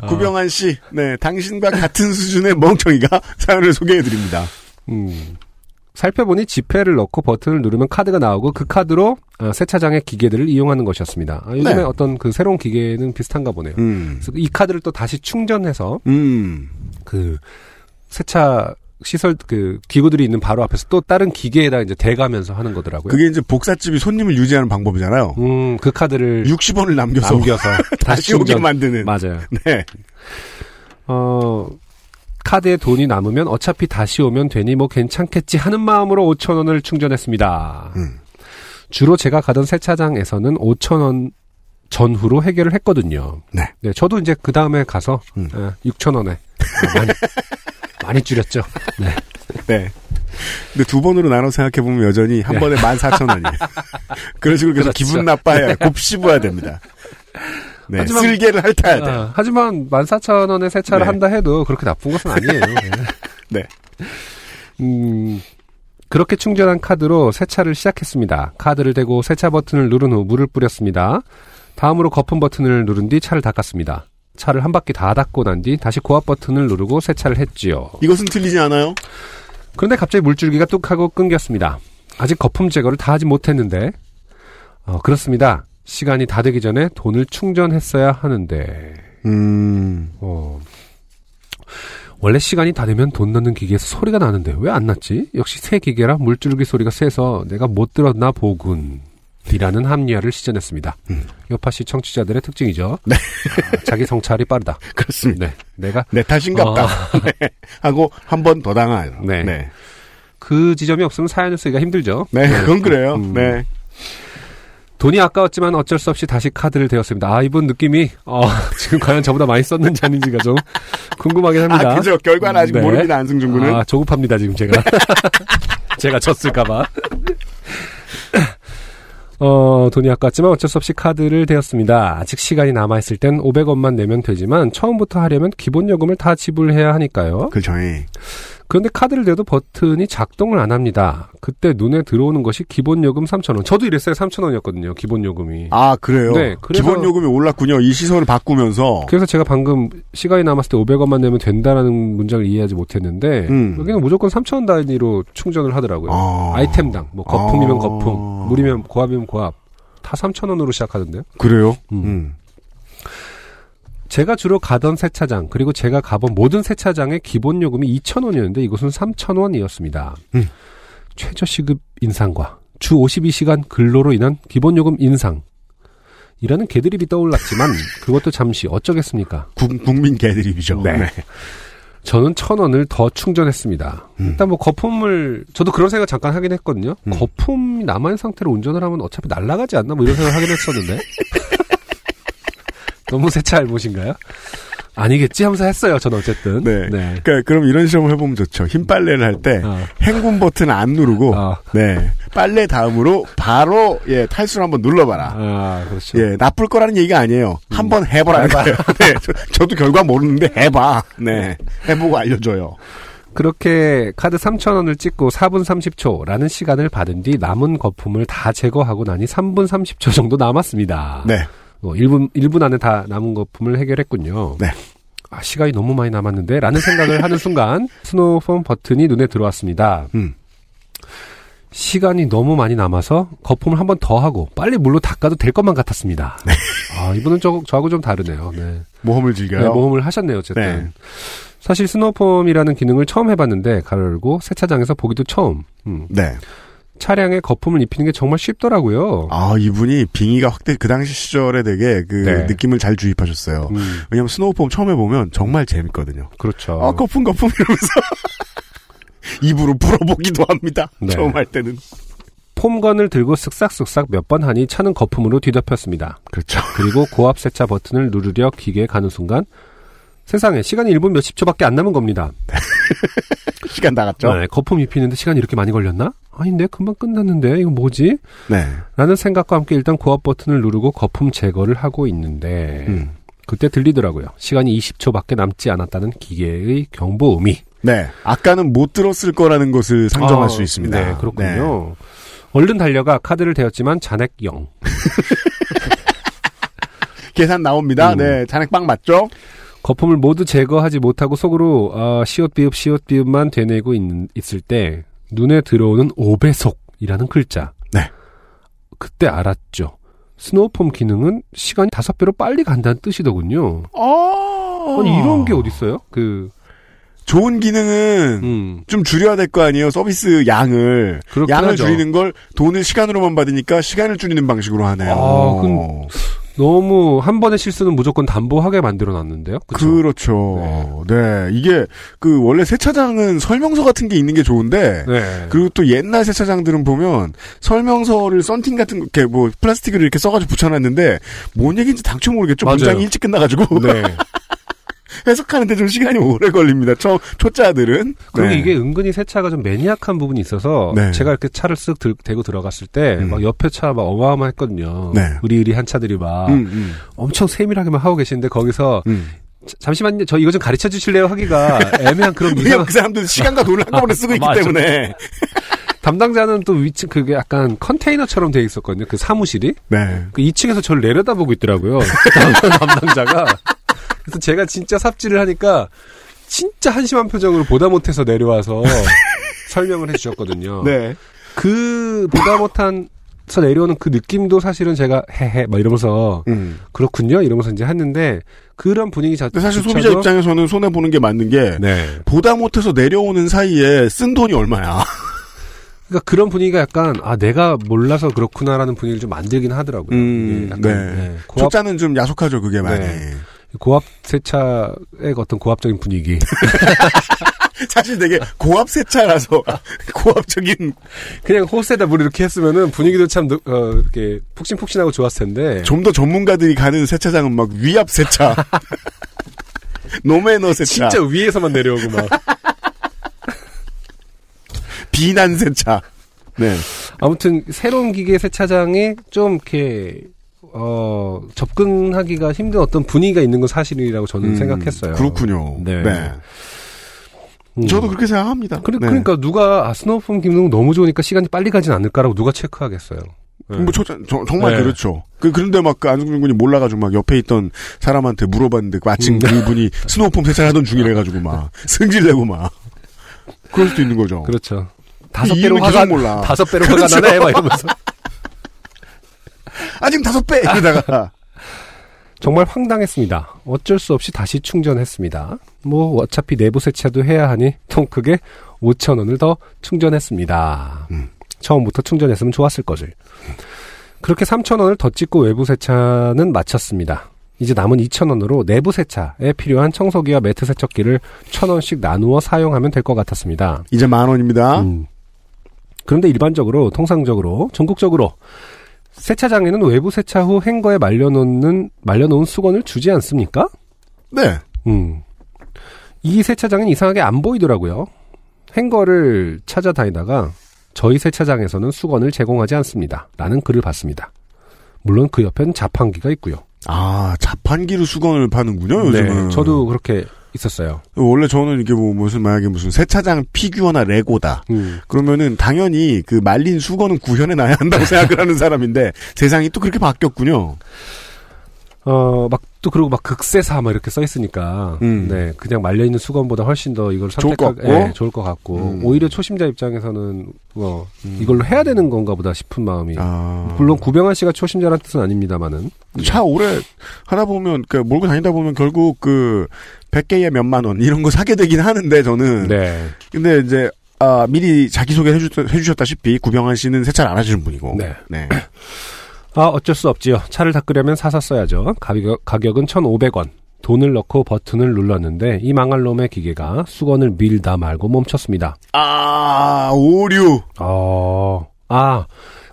아. [laughs] 구병환 씨, 네 당신과 같은 수준의 멍청이가 사연을 소개해 드립니다. 음, 살펴보니 지폐를 넣고 버튼을 누르면 카드가 나오고 그 카드로 아, 세차장의 기계들을 이용하는 것이었습니다. 아, 요즘에 네. 어떤 그 새로운 기계는 비슷한가 보네요. 음, 그래서 이 카드를 또 다시 충전해서 음, 그 세차 시설 그 기구들이 있는 바로 앞에서 또 다른 기계에다 이제 대가면서 하는 거더라고요. 그게 이제 복사집이 손님을 유지하는 방법이잖아요. 음, 그 카드를 60원을 남겨서, 남겨서 [laughs] 다시 오게 충전. 만드는. 맞아요. 네. 어, 카드에 돈이 남으면 어차피 다시 오면 되니 뭐 괜찮겠지 하는 마음으로 5천 원을 충전했습니다. 음. 주로 제가 가던 세차장에서는 5천 원 전후로 해결을 했거든요. 네. 저도 이제 그 다음에 가서 음. 6천 원에 어, 많이 [laughs] 많이 줄였죠. 네. 네. 근데 두 번으로 나눠 생각해보면 여전히 한 네. 번에 14,000원이에요. [laughs] 그런 식으로 계속 그렇죠. 기분 나빠야 곱씹어야 됩니다. 네. 하지만- 쓸개를 핥아야 돼요. 아, 하지만 14,000원에 세차를 네. 한다 해도 그렇게 나쁜 것은 아니에요. [laughs] 네. 음, 그렇게 충전한 카드로 세차를 시작했습니다. 카드를 대고 세차 버튼을 누른 후 물을 뿌렸습니다. 다음으로 거품 버튼을 누른 뒤 차를 닦았습니다. 차를 한 바퀴 다 닦고 난 뒤 다시 고압 버튼을 누르고 세차를 했지요. 이것은 틀리지 않아요? 그런데 갑자기 물줄기가 뚝 하고 끊겼습니다. 아직 거품 제거를 다 하지 못했는데, 어, 그렇습니다. 시간이 다 되기 전에 돈을 충전했어야 하는데, 음, 어, 원래 시간이 다 되면 돈 넣는 기계에서 소리가 나는데 왜 안 났지? 역시 새 기계라 물줄기 소리가 세서 내가 못 들었나 보군. 이라는 합리화를 시전했습니다. 음. 여파시 청취자들의 특징이죠. 네. 아, 자기 성찰이 빠르다. [laughs] 그렇습니다. 네. 내가 내 탓인갑다. 어. [laughs] 네. 하고 한 번 더 당하요. 네. 네. 그 지점이 없으면 사연을 쓰기가 힘들죠. 네, 그건 그래요. 음. 네. 돈이 아까웠지만 어쩔 수 없이 다시 카드를 대었습니다. 아, 이분 느낌이, 어, [laughs] 지금 과연 저보다 많이 썼는지 아닌지가 좀 궁금하긴 합니다. 아, 그죠. 결과는 아직 네. 모릅니다, 안승준 군은. 아, 조급합니다, 지금 제가. [laughs] 제가 졌을까봐. [laughs] 어, 돈이 아깝지만 어쩔 수 없이 카드를 대었습니다. 아직 시간이 남아있을 땐 500원만 내면 되지만 처음부터 하려면 기본 요금을 다 지불해야 하니까요. 그죠. 예. 그런데 카드를 대도 버튼이 작동을 안 합니다. 그때 눈에 들어오는 것이 기본 요금 3,000원. 저도 이랬어요. 3,000원이었거든요. 기본 요금이. 아 그래요. 네, 기본 요금이 올랐군요. 이 시설을 바꾸면서. 그래서 제가 방금 시간이 남았을 때 500원만 내면 된다라는 문장을 이해하지 못했는데 음. 여기는 무조건 3,000원 단위로 충전을 하더라고요. 아. 아이템당 뭐 거품이면 아. 거품, 물이면 고압이면 고압 다 3,000원으로 시작하던데요. 그래요. 음. 음. 제가 주로 가던 세차장 그리고 제가 가본 모든 세차장의 기본 요금이 2,000원이었는데 이곳은 3,000원이었습니다. 음. 최저 시급 인상과 주 52시간 근로로 인한 기본 요금 인상 이라는 개드립이 떠올랐지만 그것도 잠시 어쩌겠습니까? 국, 국민 개드립이죠. 네. 저는 천 원을 더 충전했습니다. 음. 일단 뭐 거품을 저도 그런 생각 잠깐 하긴 했거든요. 음. 거품이 남아있는 상태로 운전을 하면 어차피 날아가지 않나 뭐 이런 생각 하긴 했었는데 [laughs] 너무 세차 알못인가요? 아니겠지 하면서 했어요. 저는 어쨌든. 네. 그러니까 그럼 이런 시험을 해보면 좋죠. 흰 빨래를 할때 어. 행군 버튼 안 누르고 아, 네 빨래 다음으로 바로 예 탈수를 한번 눌러봐라. 아, 그렇죠. 예 나쁠 거라는 얘기가 아니에요. 한번 해보라는 거예요. [laughs] 네, 저, 도 결과 모르는데 해봐. 네 해보고 알려줘요. 그렇게 카드 3,000원을 찍고 4분 30초라는 시간을 받은 뒤 남은 거품을 다 제거하고 나니 3분 30초 정도 남았습니다. 네. 뭐 1분 1분 안에 다 남은 거품을 해결했군요. 네. 아, 시간이 너무 많이 남았는데 라는 생각을 하는 순간 [laughs] snow foam 버튼이 눈에 들어왔습니다. 음. 시간이 너무 많이 남아서 거품을 한 번 더 하고 빨리 물로 닦아도 될 것만 같았습니다. 아, 이분은 저, 저하고 좀 다르네요. 네. 모험을 즐겨요. 네, 모험을 하셨네요, 어쨌든. 네. 사실 snow foam이라는 기능을 처음 해봤는데, 괄호 열고, 세차장에서 보기도 처음. 음. 네. 차량에 거품을 입히는 게 정말 쉽더라고요. 아 이분이 빙의가 확대 그 당시 시절에 되게 그 네. 느낌을 잘 주입하셨어요. 음, 왜냐면 스노우폼 처음 해보면 정말 재밌거든요. 그렇죠. 아 거품 거품 이러면서 [laughs] 입으로 불어보기도 합니다. 네. 처음 할 때는. 폼건을 들고 쓱싹쓱싹 몇 번 하니 차는 거품으로 뒤덮였습니다. 그렇죠. 그리고 고압 세차 버튼을 누르려 기계에 가는 순간, 세상에 시간이 1분 몇십 초밖에 안 남은 겁니다. [laughs] 시간 나갔죠. 네, 거품 입히는데 시간이 이렇게 많이 걸렸나? 아닌데 금방 끝났는데 이거 뭐지? 네. 라는 생각과 함께 일단 고압 버튼을 누르고 거품 제거를 하고 있는데 음. 그때 들리더라고요. 시간이 20초밖에 남지 않았다는 기계의 경보음이. 네. 아까는 못 들었을 거라는 것을 상정할 아, 수 있습니다. 네, 그렇군요. 얼른 달려가 카드를 대었지만 잔액 0. [laughs] 계산 나옵니다. 음. 네. 잔액 빵 맞죠? 거품을 모두 제거하지 못하고 속으로 어, 시옷 비읍 시옷 비읍만 되뇌고 있, 있을 때 눈에 들어오는 5배속이라는 글자. 네. 그때 알았죠. 스노우폼 기능은 시간이 다섯 배로 빨리 간다는 뜻이더군요. 어. 아니 이런 게 어딨어요? 그 좋은 기능은 음. 좀 줄여야 될 거 아니에요. 서비스 양을 양을 하죠. 줄이는 걸 돈을 시간으로만 받으니까 시간을 줄이는 방식으로 하네요. 아, 그- 너무 한 번의 실수는 무조건 담보하게 만들어 놨는데요. 그렇죠. 네. 이게 그 원래 세차장은 설명서 같은 게 있는 게 좋은데 네. 그리고 또 옛날 세차장들은 보면 설명서를 썬팅 같은 거, 이렇게 뭐 플라스틱을 이렇게 써가지고 붙여놨는데 뭔 얘기인지 당초 모르겠죠. 맞아요. 문장이 일찍 끝나가지고 네. [laughs] 해석하는데 좀 시간이 오래 걸립니다. 초 초짜들은 그리고 네. 이게 은근히 세차가 좀 매니악한 부분이 있어서 네. 제가 이렇게 차를 쓱 들, 대고 들어갔을 때 음. 막 옆에 차 막 어마어마했거든요. 네. 의리의리한 차들이 막 음, 음, 엄청 세밀하게만 하고 계시는데 거기서 음. 자- 잠시만요. 저 이거 좀 가르쳐 주실래요? 하기가 애매한 그런 이상 그 사람들은 시간과 돈을 한꺼번에 쓰고 있기. [laughs] 때문에 [laughs] 담당자는 또 위치 그게 약간 컨테이너처럼 돼 있었거든요. 그 사무실이 네. 그 2층에서 저를 내려다보고 있더라고요. [laughs] 담당자가. 그래서 제가 진짜 삽질을 하니까 진짜 한심한 표정으로 보다 못해서 내려와서 [laughs] 설명을 해주셨거든요. 네. 그 보다 못한 서 내려오는 그 느낌도 사실은 제가 헤헤 막 이러면서 음. 그렇군요 이러면서 이제 했는데 그런 분위기 자체 사실 소비자 입장에서는 손해 보는 게 맞는 게 네. 보다 못해서 내려오는 사이에 쓴 돈이 얼마야. [laughs] 그러니까 그런 분위기가 약간 아 내가 몰라서 그렇구나라는 분위기를 좀 만들긴 하더라고요. 음, 예, 약간, 네. 네. 고압 초짜는 좀 야속하죠, 그게 많이. 네. 고압 세차의 어떤 고압적인 분위기. [laughs] 사실 되게 고압 세차라서 [laughs] 고압적인 그냥 호스에다 물 이렇게 했으면은 분위기도 참 느- 어, 이렇게 푹신푹신하고 좋았을 텐데. 좀 더 전문가들이 가는 세차장은 막 위압 세차. [laughs] 노매너 세차. 진짜 위에서만 내려오고 막. 비난 세차. 네. 아무튼 새로운 기계 세차장에 좀 이렇게 어 접근하기가 힘든 어떤 분위기가 있는 건 사실이라고 저는 음, 생각했어요. 그렇군요. 네. 네. 음. 저도 그렇게 생각합니다. 그래, 네. 그러니까 누가 아, 스노우폼 기능 너무 좋으니까 시간이 빨리 가진 않을까라고 누가 체크하겠어요. 네. 뭐 저, 저- 정말 네. 그렇죠. 그, 그런데 막 그 안승준 군이 몰라가지고 막 옆에 있던 사람한테 물어봤는데 마침 음. 그분이 [laughs] 스노우폼 세차하던 중이래가지고 막 [laughs] 승질내고 막 그럴 수도 있는 거죠. 그렇죠. 다섯 이 배로 화가 몰라. 다섯 배로 그렇죠. 화가 나네 막 이러면서 아 지금 다섯 배 이러다가 [laughs] 정말 황당했습니다. 어쩔 수 없이 다시 충전했습니다. 뭐 어차피 내부 세차도 해야 하니 통 크게 5천 원을 더 충전했습니다. 음. 처음부터 충전했으면 좋았을 거지. 그렇게 3천 원을 더 찍고 외부 세차는 마쳤습니다. 이제 남은 2천 원으로 내부 세차에 필요한 청소기와 매트 세척기를 천 원씩 나누어 사용하면 될 것 같았습니다. 이제 만 원입니다. 음. 그런데 일반적으로 통상적으로 전국적으로 세차장에는 외부 세차 후 행거에 말려놓는 말려놓은 수건을 주지 않습니까? 네. 음. 이 세차장은 이상하게 안 보이더라고요. 행거를 찾아다니다가 저희 세차장에서는 수건을 제공하지 않습니다. 라는 글을 봤습니다. 물론 그 옆엔 자판기가 있고요. 아 자판기로 수건을 파는군요 요즘은. 네, 저도 그렇게 있었어요. 원래 저는 이게 뭐 무슨 만약에 무슨 세차장 피규어나 레고다. 음. 그러면은 당연히 그 말린 수건은 구현해 놔야 한다고 [laughs] 생각을 하는 사람인데 세상이 또 그렇게 바뀌었군요. 어, 막, 또 그리고 막 극세사 막 이렇게 써 있으니까, 음. 네, 그냥 말려 있는 수건보다 훨씬 더 이걸 좋을 선택하, 것 같고. 예, 좋을 것 같고, 음. 오히려 초심자 입장에서는, 뭐, 이걸로 해야 되는 건가 보다 싶은 마음이. 아. 물론 구병환 씨가 초심자란 뜻은 아닙니다만은. 차 오래 하다 보면 그 몰고 다니다 보면 결국 그 100개에 몇만 원 이런 거 사게 되긴 하는데 저는 네. 근데 이제 아, 미리 자기소개 해주, 해주셨다시피 구병환 씨는 세차를 안 하시는 분이고 네. 네. [clears throat] 아, 어쩔 수 없지요. 차를 닦으려면 사서 써야죠. 가격, 가격은 1,500원. 돈을 넣고 버튼을 눌렀는데, 이 망할 놈의 기계가 수건을 밀다 말고 멈췄습니다. 아 오류 어, 아,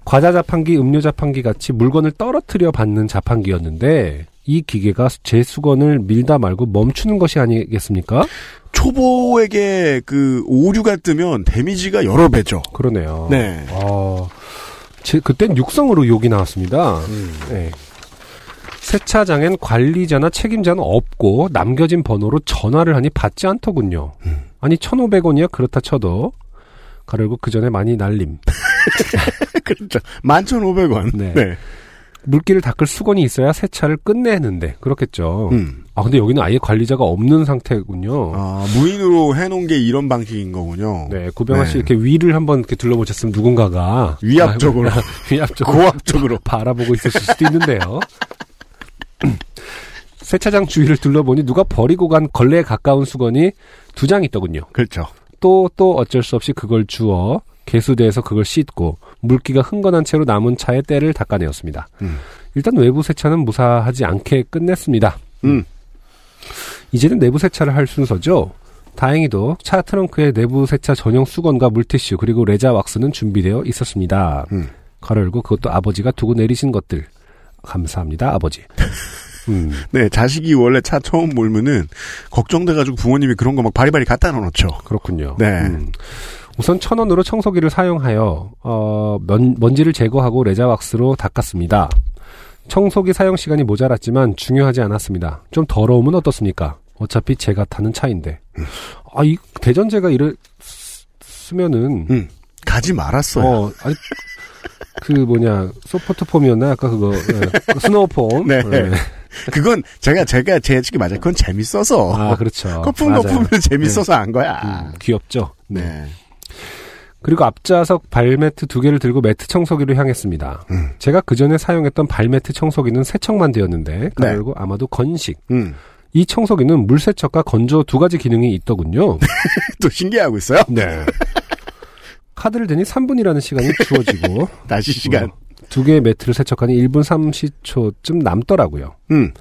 과자 자판기, 음료 자판기 같이 물건을 떨어뜨려 받는 자판기였는데, 이 기계가 제 수건을 밀다 말고 멈추는 것이 아니겠습니까? 초보에게 그 오류가 뜨면 데미지가 여러 배죠. 그러네요. 네. 어, 제, 그땐 육성으로 욕이 나왔습니다. 네. 세차장엔 관리자나 책임자는 없고 남겨진 번호로 전화를 하니 받지 않더군요. 아니 1,500원이야 그렇다 쳐도 가르고 그 전에 많이 날림. [laughs] 그렇죠. 11,500원. 네. 네. 물기를 닦을 수건이 있어야 세차를 끝내는데 그렇겠죠. 음. 아 근데 여기는 아예 관리자가 없는 상태군요. 아, 무인으로 해놓은 게 이런 방식인 거군요. 네, 구병아 씨 네. 이렇게 위를 한번 이렇게 둘러보셨으면 누군가가 위압적으로. 아, [laughs] 위압적으로 고압적으로. 바라보고 있으실 수도 있는데요. [clears throat] 세차장 주위를 둘러보니 누가 버리고 간 걸레에 가까운 수건이 두 장 있더군요. 그렇죠. 또, 또 어쩔 수 없이 그걸 주워 개수대에서 그걸 씻고 물기가 흥건한 채로 남은 차에 때를 닦아내었습니다. 음. 일단 외부 세차는 무사하지 않게 끝냈습니다. 음. 이제는 내부 세차를 할 순서죠. 다행히도 차 트렁크에 내부 세차 전용 수건과 물티슈 그리고 레자 왁스는 준비되어 있었습니다. 음. 가로 열고 그것도 아버지가 두고 내리신 것들. 감사합니다, 아버지. [laughs] 음, 네, 자식이 원래 차 처음 몰면은 걱정돼가지고 부모님이 그런 거 막 바리바리 갖다 놓죠. 그렇군요. 네. 음. 우선 천 원으로 청소기를 사용하여 어, 먼, 먼지를 제거하고 레자 왁스로 닦았습니다. 청소기 사용 시간이 모자랐지만 중요하지 않았습니다. 좀 더러우면 어떻습니까? 어차피 제가 타는 차인데. 아, 이 대전제가 쓰면은 음, 가지 말았어요. 어, 아니 그 뭐냐 soft foam이었나 아까 그거 예, 그 snow foam. 네. 예. 그건 제가 제가 제 추측이 맞아요. 그건 재밌어서. 아 그렇죠. 거품 맞아요. 거품은 재밌어서 한 거야. 음, 귀엽죠. 네. 그리고 앞좌석 발매트 두 개를 들고 매트 청소기로 향했습니다. 음. 제가 그 전에 사용했던 발매트 청소기는 세척만 되었는데, 그리고 아마도 건식. 음. 이 청소기는 물세척과 건조 두 가지 기능이 있더군요. [laughs] 또 신기하고 있어요. 네. 카드를 대니 3분이라는 시간이 주어지고, [laughs] 다시 시간. 두 개의 매트를 세척하니 1분 30초쯤 남더라고요. 음.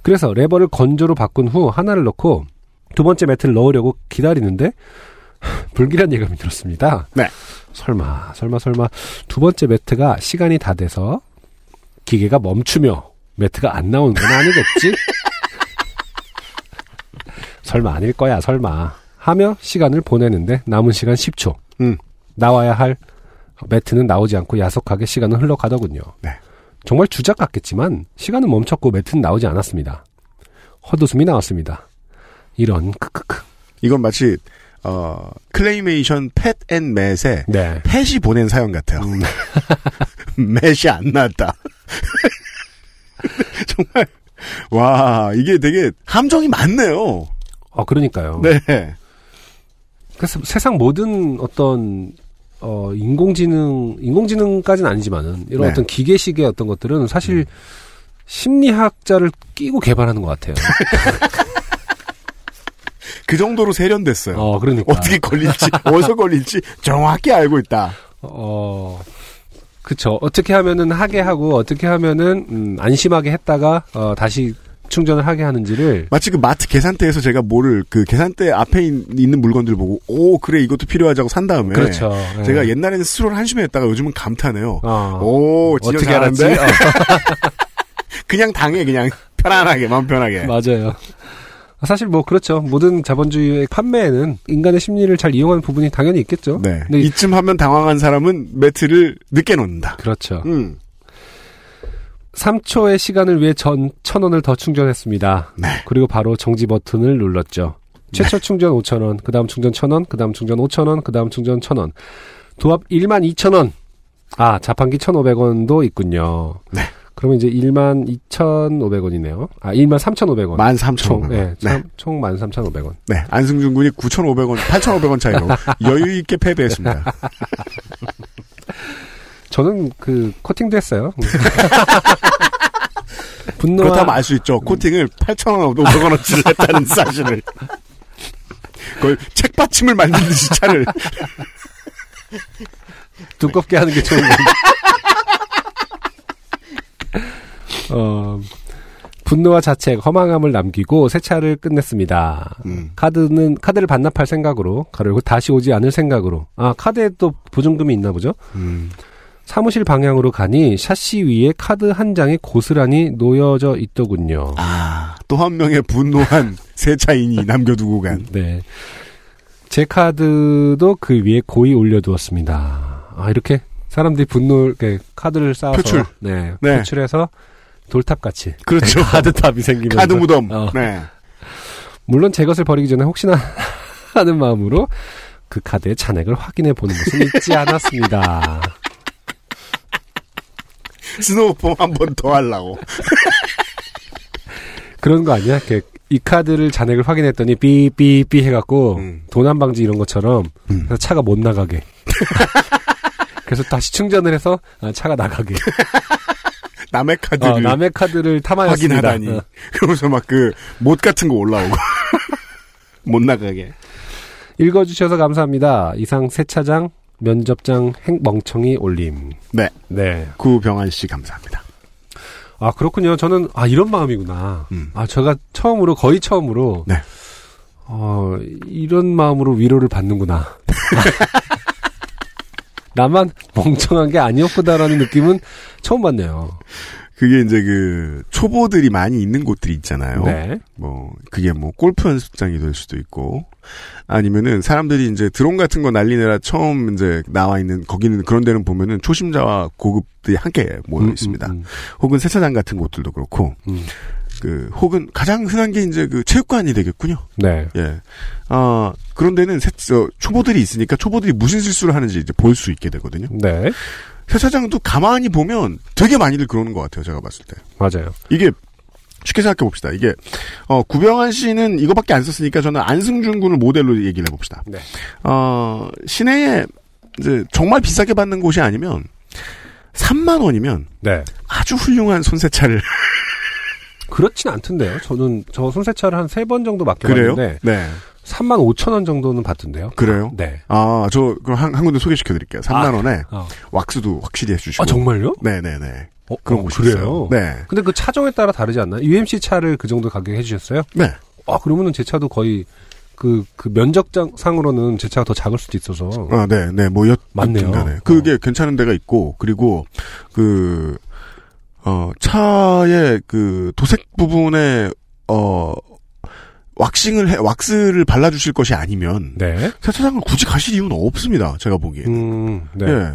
그래서 레버를 건조로 바꾼 후 하나를 넣고 두 번째 매트를 넣으려고 기다리는데 [laughs] 불길한 예감이 들었습니다. 네. 설마, 설마, 설마 두 번째 매트가 시간이 다 돼서 기계가 멈추며 매트가 안 나오는 건 아니겠지? [laughs] 설마 아닐 거야, 설마. 하며 시간을 보내는데 남은 시간 10초. 음. 나와야 할 매트는 나오지 않고 야속하게 시간은 흘러가더군요. 네. 정말 주작 같겠지만 시간은 멈췄고 매트는 나오지 않았습니다. 헛웃음이 나왔습니다. 이런 크크크. 이건 마치 어, claymation 팻 앤 맷에 네. 팻이 보낸 사연 같아요. [laughs] 맷이 안 나왔다. [laughs] 정말 와 이게 되게 함정이 많네요. 어, 그러니까요. 네. 그래서 세상 모든 어떤 어 인공지능 인공지능까지는 아니지만은 이런 네. 어떤 기계식의 어떤 것들은 사실 심리학자를 끼고 개발하는 것 같아요. [laughs] 그 정도로 세련됐어요. 어, 그러니까. 어떻게 걸릴지, 어디서 걸릴지 정확히 알고 있다. 어, 그쵸. 어떻게 하면은 하게 하고, 어떻게 하면은, 음, 안심하게 했다가, 어, 다시 충전을 하게 하는지를. 마치 그 마트 계산대에서 제가 뭐를 그 계산대 앞에 있- 있는 물건들 보고 오 그래 이것도 필요하자고 산 다음에 그렇죠. 예. 제가 옛날에는 스스로를 한심해 했다가 요즘은 감탄해요. 어. 오 진짜 어떻게 알았지? 잘하는데? 어. [laughs] 그냥 당해 그냥 편안하게 마음 편하게. 맞아요. 사실 뭐, 그렇죠. 모든 자본주의의 판매에는 인간의 심리를 잘 이용하는 부분이 당연히 있겠죠. 네. 근데 이쯤 하면 당황한 사람은 매트를 늦게 놓는다. 그렇죠. 음. 3초의 시간을 위해 전 1000원을 더 충전했습니다. 네. 그리고 바로 정지 버튼을 눌렀죠. 최초 충전 5,000원, 그 다음 충전 1,000원, 그 다음 충전 5,000원, 그 다음 충전 1,000원. 도합 12,000원. 아, 자판기 1,500원도 있군요. 네. 그러면 이제 12,500원이네요. 아, 23,500원. 13,500원. 총, 네, 네. 총 13,500원. 네. 안승준 군이 9,500원, 8,500원 차이로 여유 있게 패배했습니다. [laughs] 저는 그 코팅도 했어요. [laughs] 분노와 그렇다면 알 수 있죠. 코팅을 8,000원, 500원어치를 했다는 사실을. 그걸 책받침을 만든 듯이 차를. [laughs] 두껍게 하는 게 좋은 건데. 어, 분노와 자책, 허망함을 남기고 세차를 끝냈습니다. 음. 카드는 카드를 반납할 생각으로 그리고 다시 오지 않을 생각으로 아 카드에 또 보증금이 있나 보죠. 음. 사무실 방향으로 가니 샤시 위에 카드 한 장이 고스란히 놓여져 있더군요. 아, 또 한 명의 분노한 [laughs] 세차인이 남겨두고 간. 네. 제 카드도 그 위에 고이 올려두었습니다. 아, 이렇게 사람들이 분노, 이렇게 카드를 쌓아서. 표출. 네. 네. 표출해서 돌탑 같이. 그렇죠. [laughs] 카드탑이 생기면서. 카드 무덤. 어. 네. 물론 제 것을 버리기 전에 혹시나 [laughs] 하는 마음으로 그 카드의 잔액을 확인해 보는 것은 잊지 않았습니다. [laughs] snow foam 한 번 더 하려고. 그런 거 아니야? 이렇게 이 카드를 잔액을 확인했더니 삐삐삐 해갖고 음. 도난 방지 이런 것처럼 그래서 차가 못 나가게. 그래서 다시 충전을 해서 아, 차가 나가게. 남의 카드를 어, 남의 카드를 탐하였습니다. 확인하다니. 어. [laughs] 그러면서 막 그, 못 같은 거 올라오고. [laughs] 못 나가게. 읽어주셔서 감사합니다. 이상 세차장 면접장 행 멍청이 올림. 네. 네. 구병환 씨 감사합니다. 아 그렇군요. 저는 아 이런 마음이구나. 음. 아 제가 처음으로 거의 처음으로 네. 어 이런 마음으로 위로를 받는구나. [laughs] 나만 [laughs] 멍청한 게 아니었구나라는 느낌은 처음 받네요. 그게 이제 그, 초보들이 많이 있는 곳들이 있잖아요. 네. 뭐, 그게 뭐, 골프 연습장이 될 수도 있고, 아니면은 사람들이 이제 드론 같은 거 날리느라 처음 이제 나와 있는, 거기는 그런 데는 보면은 초심자와 고급들이 함께 모여 음, 있습니다. 음, 음. 혹은 세차장 같은 곳들도 그렇고, 음. 그, 혹은 가장 흔한 게 이제 그 체육관이 되겠군요. 네. 예. 아, 그런 데는 세, 어, 초보들이 있으니까 초보들이 무슨 실수를 하는지 이제 볼 수 있게 되거든요. 네. 세차장도 가만히 보면 되게 많이들 그러는 것 같아요, 제가 봤을 때. 맞아요. 이게, 쉽게 생각해 봅시다. 이게, 어, 구병환 씨는 이거밖에 안 썼으니까 저는 안승준 군을 모델로 얘기를 해 봅시다. 네. 어, 시내에, 이제, 정말 비싸게 받는 곳이 아니면, 3만 원이면 네. 아주 훌륭한 손세차를. [laughs] 그렇진 않던데요. 저는 저 손세차를 한 세 번 정도? 맡겨봤는데 네. 3만 5천 원 정도는 받던데요. 그래요? 네. 아, 저, 그럼 한, 한 군데 소개시켜 드릴게요. 3만 원에 어. 왁스도 확실히 해 주시고. 아 정말요? 네 네 네. 어, 그런 어, 곳이 그래요? 있어요. 네. 근데 그 차종에 따라 다르지 않나요? UMC 차를 그 정도 가격에 해 주셨어요? 네. 아 그러면은 제 차도 거의 그, 그 면적장 상으로는 제 차가 더 작을 수도 있어서. 아, 네, 네, 뭐, 여, 맞네요. 간에 그게 괜찮은 데가 있고, 그리고, 그, 어, 차의 그 도색 부분에, 어, 왁싱을 해, 왁스를 발라주실 것이 아니면, 네. 세차장을 굳이 가실 이유는 없습니다. 제가 보기에. 음, 네. 예.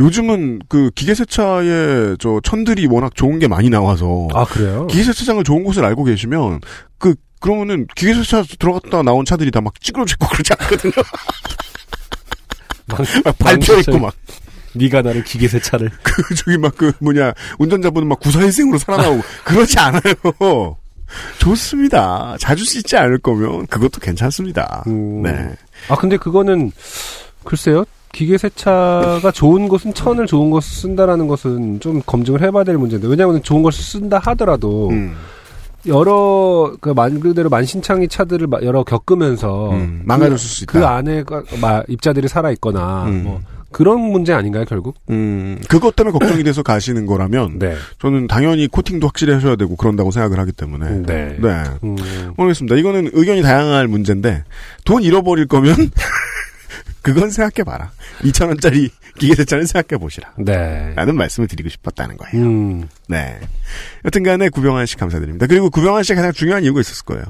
요즘은 그 기계 세차의 저 천들이 워낙 좋은 게 많이 나와서, 아, 그래요? 기계 세차장을 좋은 곳을 알고 계시면, 그, 그러면은 기계 세차 들어갔다 나온 차들이 다 막 찌그러지고 그러지 않거든요. [laughs] 막 밟혀 [laughs] 있고 막. 네가 나를 기계세차를. [laughs] 그 저기 막 그 뭐냐 운전자분은 막 구사일생으로 살아나오고 [laughs] 그렇지 않아요. 좋습니다. 자주 씻지 않을 거면 그것도 괜찮습니다. 네. 아 근데 그거는 글쎄요. 기계세차가 좋은 것은 천을 좋은 것을 쓴다라는 것은 좀 검증을 해봐야 될 문제인데 왜냐하면 좋은 것을 쓴다 하더라도 음. 여러 그말 그대로 만신창이 차들을 마- 여러 겪으면서 음, 망가졌을 수 그, 있다. 그 안에 가- 마- 입자들이 살아 있거나 음. 뭐 그런 문제 아닌가요 결국? 음, 그것 때문에 걱정이 돼서 가시는 거라면 네. 저는 당연히 코팅도 확실히 하셔야 되고 그런다고 생각을 하기 때문에 네. 네. 음. 모르겠습니다. 이거는 의견이 다양할 문제인데 돈 잃어버릴 거면 [laughs] 그건 생각해봐라. 2천 원짜리 기계세차는 생각해보시라. 네. 라는 말씀을 드리고 싶었다는 거예요. 음. 네. 여튼 간에 구병환 씨 감사드립니다. 그리고 구병환 씨가 가장 중요한 이유가 있었을 거예요.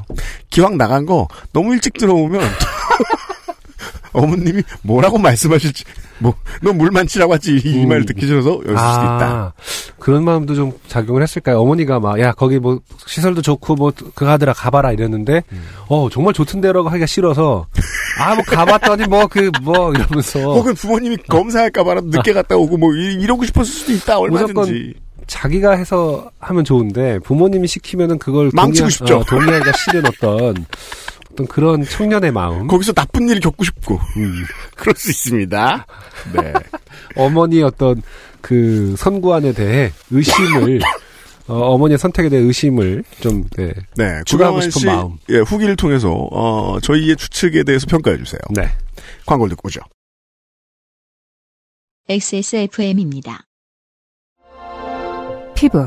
기왕 나간 거 너무 일찍 들어오면 [laughs] 어머님이 뭐라고 말씀하실지 뭐너 물만 치라고 하지 이 음. 말 듣기 싫어서 열을 수도 있다. 그런 마음도 좀 작용을 했을까요? 어머니가 막, 야, 거기 뭐, 시설도 좋고, 뭐, 그거 하더라, 가봐라, 이랬는데, 음. 어, 정말 좋던데라고 하기가 싫어서, 아, 뭐, 가봤더니 뭐, 그, 뭐, 이러면서. 혹은 부모님이 검사할까봐라도 늦게 갔다 오고 뭐 이- 이러고 싶었을 수도 있다 얼마든지. 자기가 해서 하면 좋은데, 부모님이 시키면은 그걸 망치고 동의하- 싶죠. 어, 동의하기가 싫은 어떤, [laughs] 어떤 그런 청년의 마음. 거기서 나쁜 일을 겪고 싶고. 음. 그럴 수 있습니다. 네. [laughs] 어머니의 어떤 그 선구안에 대해 의심을, 어, 머니의 선택에 대해 의심을 좀, 네. 네. 추가하고 구병환 싶은 씨 마음. 예, 후기를 통해서 어, 저희의 추측에 대해서 평가해 주세요. 네. 광고를 듣고 오죠. XSFM입니다. 피부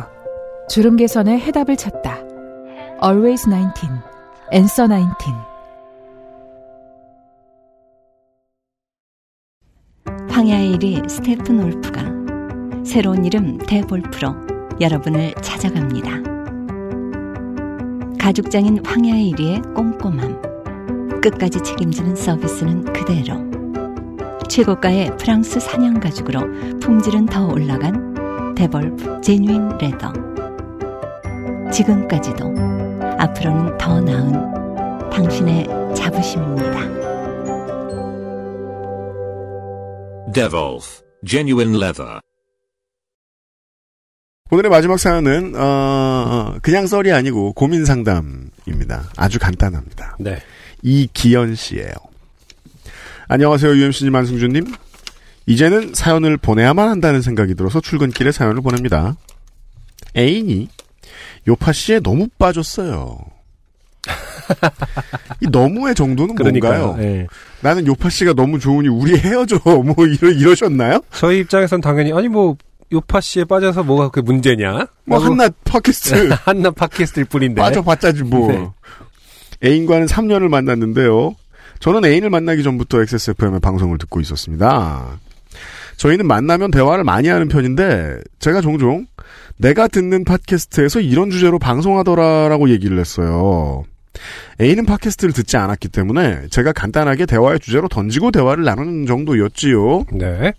주름 개선의 해답을 찾다. Always 19, Answer 19. 황야의 이리 스테픈 울프가 새로운 이름 데볼프로 여러분을 찾아갑니다. 가죽장인 황야의 이리의 꼼꼼함, 끝까지 책임지는 서비스는 그대로. 최고가의 프랑스 산양 가죽으로 품질은 더 올라간 데볼프 genuine leather. 지금까지도 앞으로는 더 나은 당신의 자부심입니다. Devolf Genuine Leather. 오늘의 마지막 사연은 어, 그냥 썰이 아니고 고민 상담입니다. 아주 간단합니다. 네. 이기현 씨예요. 안녕하세요, UMC님, 안승준님. 이제는 사연을 보내야만 한다는 생각이 들어서 출근길에 사연을 보냅니다. 애인이 요파 씨에 너무 빠졌어요. [laughs] 이 너무의 정도는 그러니까요. 뭔가요? 예. 나는 요파 씨가 너무 좋으니 우리 헤어져. [laughs] 뭐 이러, 이러셨나요? 저희 입장에선 당연히, 아니 뭐, 요파 씨에 빠져서 뭐가 그게 문제냐? 뭐 한낱 팟캐스트 [laughs] 한낱 팟캐스트일 뿐인데. 빠져봤자지 뭐. 네. 애인과는 3년을 만났는데요. 저는 애인을 만나기 전부터 XSFM의 방송을 듣고 있었습니다. 저희는 만나면 대화를 많이 하는 편인데 제가 종종 내가 듣는 팟캐스트에서 이런 주제로 방송하더라라고 얘기를 했어요. 애인은 팟캐스트를 듣지 않았기 때문에 제가 간단하게 대화의 주제로 던지고 대화를 나누는 정도였지요. 네.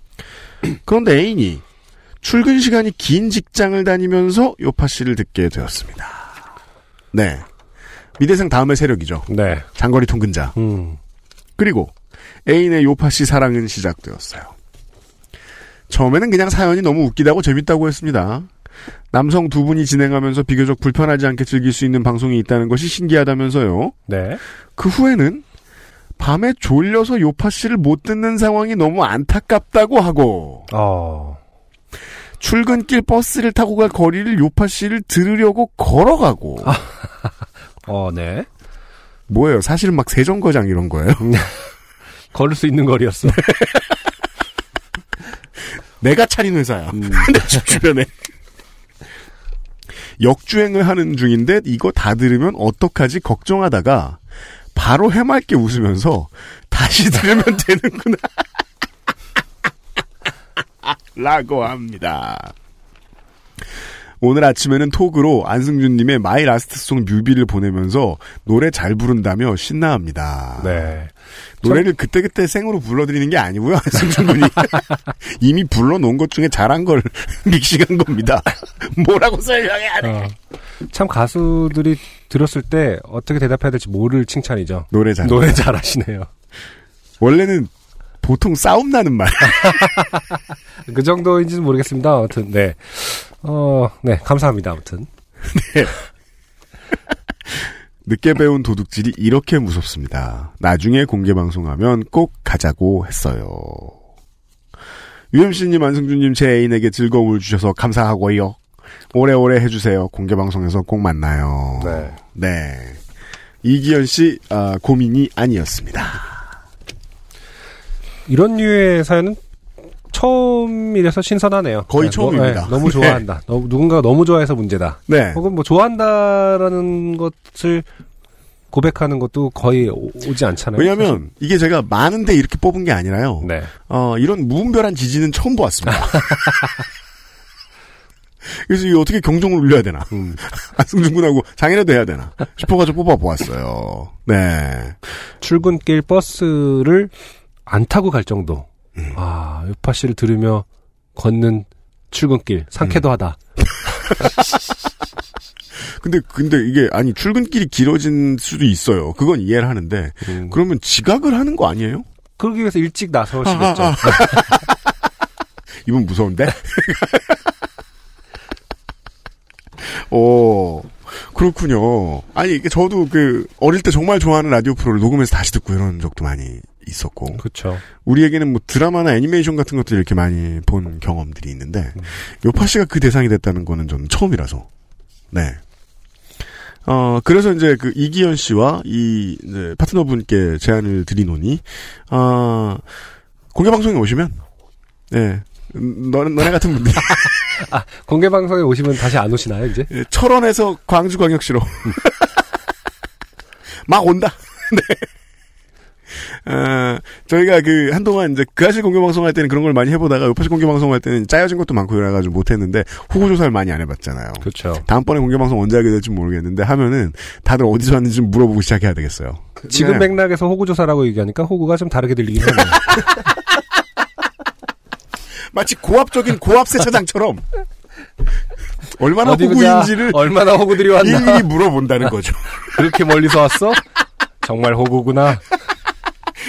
그런데 애인이 출근 시간이 긴 직장을 다니면서 요파 씨를 듣게 되었습니다. 네. 미대생 다음의 세력이죠. 네. 장거리 통근자. 음. 그리고 애인의 요파 씨 사랑은 시작되었어요. 처음에는 그냥 사연이 너무 웃기다고 재밌다고 했습니다. 남성 두 분이 진행하면서 비교적 불편하지 않게 즐길 수 있는 방송이 있다는 것이 신기하다면서요. 네. 그 후에는 밤에 졸려서 요파 씨를 못 듣는 상황이 너무 안타깝다고 하고 어. 출근길 버스를 타고 갈 거리를 요파 씨를 들으려고 걸어가고 어, 네. 뭐예요? 사실은 막 세정거장 이런 거예요. 걸을 수 있는 거리였어. [laughs] 내가 차린 회사야. 음. [laughs] 내 주변에. 역주행을 하는 중인데 이거 다 들으면 어떡하지 걱정하다가 바로 해맑게 웃으면서 다시 [laughs] 들으면 되는구나. [laughs] 라고 합니다. 오늘 아침에는 톡으로 안승준님의 My Last Song 뮤비를 보내면서 노래 잘 부른다며 신나합니다. 네. 노래를 그때그때 생으로 불러드리는 게 아니고요. [laughs] 안승준 군이 [laughs] 이미 불러놓은 것 중에 잘한 걸 [laughs] 믹싱한 겁니다. 뭐라고 설명해야 돼. 어, 참 가수들이 들었을 때 어떻게 대답해야 될지 모를 칭찬이죠. 노래 잘 노래 잘하시네요. 원래는 보통 싸움 나는 말. 그 정도인지는 모르겠습니다. 아무튼 네. 어, 네, 감사합니다. 아무튼. 늦게 배운 도둑질이 이렇게 무섭습니다. 나중에 공개 방송하면 꼭 가자고 했어요. UMC님, 안승준님, 제 애인에게 즐거움을 주셔서 감사하고요. 오래오래 해주세요. 공개 방송에서 꼭 만나요. 네. 네. 이기현 씨, 아, 고민이 아니었습니다. 이런 류의 사연은 처음이라서 신선하네요. 거의 네, 처음입니다. [laughs] 너, 무 좋아한다. 너무, 누군가가 너무 좋아해서 문제다. 네. 혹은 뭐 좋아한다라는 것을 고백하는 것도 거의 오- 오지 않잖아요. 왜냐면, 이게 제가 많은데 이렇게 뽑은 게 아니라요. 네. 어, 이런 무분별한 지지는 처음 보았습니다. [laughs] 그래서 이게 어떻게 경종을 울려야 되나. 음. [laughs] 안승준 군하고 장인어도 해야 되나. 싶어가지고 뽑아보았어요. 네. 출근길 버스를 안 타고 갈 정도. 음. 아, 요파 씨를 들으며 걷는 출근길 상쾌도 음. 하다. [laughs] 근데, 근데 이게, 아니, 출근길이 길어진 수도 있어요. 그건 이해를 하는데, 음. 그러면 지각을 하는 거 아니에요? 그러기 위해서 일찍 나서시겠죠. 아, 아, 아. 이분 무서운데? [laughs] 오, 그렇군요. 아니, 저도 그, 어릴 때 정말 좋아하는 라디오 프로를 녹음해서 다시 듣고 이런 적도 많이 있었고. 그렇죠. 우리에게는 뭐 드라마나 애니메이션 같은 것들 이렇게 많이 본 경험들이 있는데, 요파 씨가 그 대상이 됐다는 거는 저는 처음이라서. 네. 어, 그래서 이제 그 이기현 씨와 이, 이제 파트너분께 제안을 드리노니, 어, 공개 방송에 오시면, 네. 음, 너, 너네 같은 분들이 [laughs] 아, 공개 방송에 오시면 다시 안 오시나요, 이제? 예, 철원에서 광주광역시로 [laughs] 막 온다. [laughs] 네. 어, 저희가 그 한동안 이제 그 아실 공개 방송할 때는 그런 걸 많이 해보다가 요파시 공개 방송할 때는 짜여진 것도 많고 이래가지고 못했는데 후보 조사를 많이 안 해봤잖아요. 그렇죠. 다음번에 공개 방송 언제 하게 될지 모르겠는데 하면은 다들 어디서 왔는지 좀 물어보고 시작해야 되겠어요. 지금 네. 맥락에서 호구 조사라고 얘기하니까 호구가 좀 다르게 들리긴 하네요. [laughs] 마치 고압적인 고압 세차장처럼 얼마나. 호구인지를 얼마나 호구들이 왔나. 일일이 물어본다는 거죠. 그렇게 멀리서 왔어? 정말 호구구나.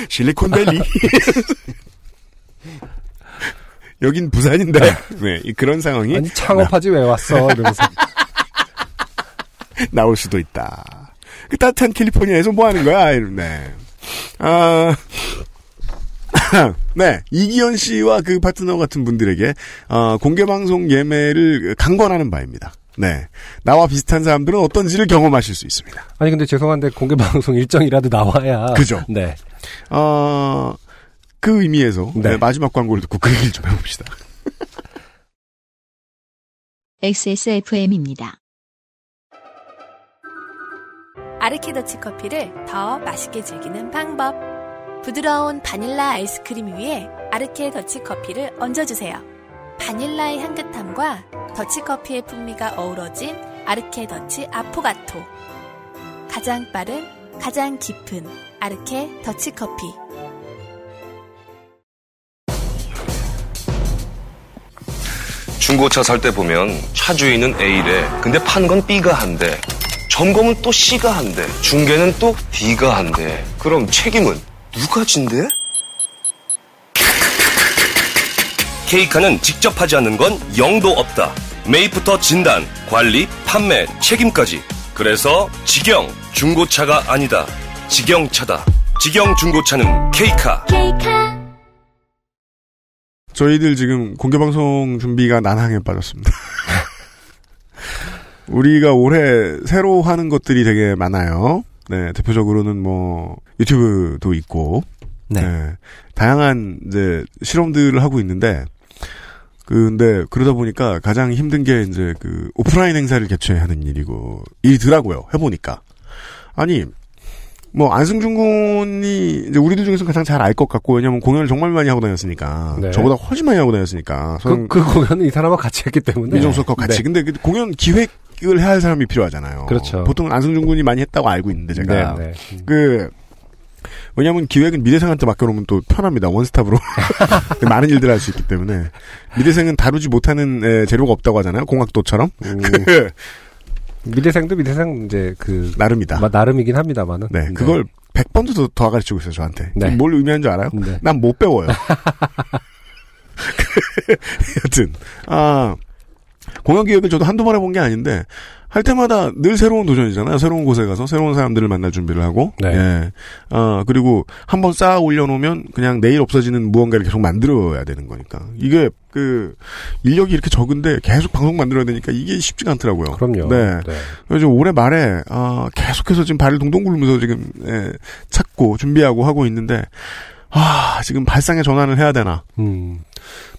실리콘밸리. 여긴 부산인데. 네, 이 그런 상황이 아니 창업하지 왜 왔어? 이러면서. [laughs] 나올 수도 있다. 그 따뜻한 캘리포니아에서 뭐 하는 거야? 이런, 네. 아, [laughs] 네. 이기현 씨와 그 파트너 같은 분들에게, 어, 공개방송 예매를 강권하는 바입니다. 네. 나와 비슷한 사람들은 어떤지를 경험하실 수 있습니다. 아니 근데 죄송한데 공개 방송 [laughs] 일정이라도 나와야. 그죠. 네. 어, 그 의미에서 네. 네, 마지막 광고를 듣고 그 얘기를 좀 해봅시다. [laughs] XSFM입니다. 아르케더치 커피를 더 맛있게 즐기는 방법. 부드러운 바닐라 아이스크림 위에 아르케 더치 커피를 얹어주세요. 바닐라의 향긋함과 더치 커피의 풍미가 어우러진 아르케 더치 아포가토. 가장 빠른, 가장 깊은 아르케 더치 커피. 중고차 살 때 보면 차 주인은 A래. 근데 판 건 B가 한대. 점검은 또 C가 한대. 중개는 또 D가 한대. 그럼 책임은 누가 진대? 케이카는 직접 하지 않는 건 영도 없다. 매입부터 진단, 관리, 판매, 책임까지. 그래서 직영 중고차가 아니다. 직영차다. 직영 중고차는 케이카. 저희들 지금 공개 방송 준비가 난항에 빠졌습니다. [laughs] 우리가 올해 새로 하는 것들이 되게 많아요. 네, 대표적으로는 뭐, 유튜브도 있고, 네. 네, 다양한 이제 실험들을 하고 있는데, 근데 그러다 보니까 가장 힘든 게 이제 그 오프라인 행사를 개최하는 일이고, 일이더라고요. 해보니까. 아니, 뭐 안승준 군이 이제 우리들 중에서 가장 잘 알 것 같고 왜냐면 공연을 정말 많이 하고 다녔으니까 네. 저보다 훨씬 많이 하고 다녔으니까 그, 그 공연은 이 사람과 같이 했기 때문에. 민정수석과 같이 네. 근데 그 공연 기획을 해야 할 사람이 필요하잖아요. 그렇죠. 보통 안승준 군이 많이 했다고 알고 있는데 제가 네, 네. 그 왜냐하면 기획은 미대생한테 맡겨놓으면 또 편합니다. 원스톱으로 [laughs] 많은 일들 을할수 있기 때문에 미대생은 다루지 못하는 에, 재료가 없다고 하잖아요. 공학도처럼 음, [laughs] 그 미대생도 미대생 이제 그 나름이다. 마- 나름이긴 합니다만은. 네, 그걸 100번도 더, 더 가르치고 있어요, 저한테. 네. 뭘 의미하는 줄 알아요? 네. 난못 배워요. [laughs] 여튼, 아, 공연 기획을 저도 한두 번 해본 게 아닌데, 할 때마다 늘 새로운 도전이잖아요. 새로운 곳에 가서 새로운 사람들을 만날 준비를 하고, 네. 예. 아, 그리고 한번 쌓아 올려놓으면 그냥 내일 없어지는 무언가를 계속 만들어야 되는 거니까. 이게, 그, 인력이 이렇게 적은데 계속 방송 만들어야 되니까 이게 쉽지가 않더라고요. 그럼요. 네. 네. 그래서 올해 말에 아, 계속해서 지금 발을 동동 굴면서 지금 예, 찾고 준비하고 하고 있는데 아 지금 발상의 전환을 해야 되나? 음.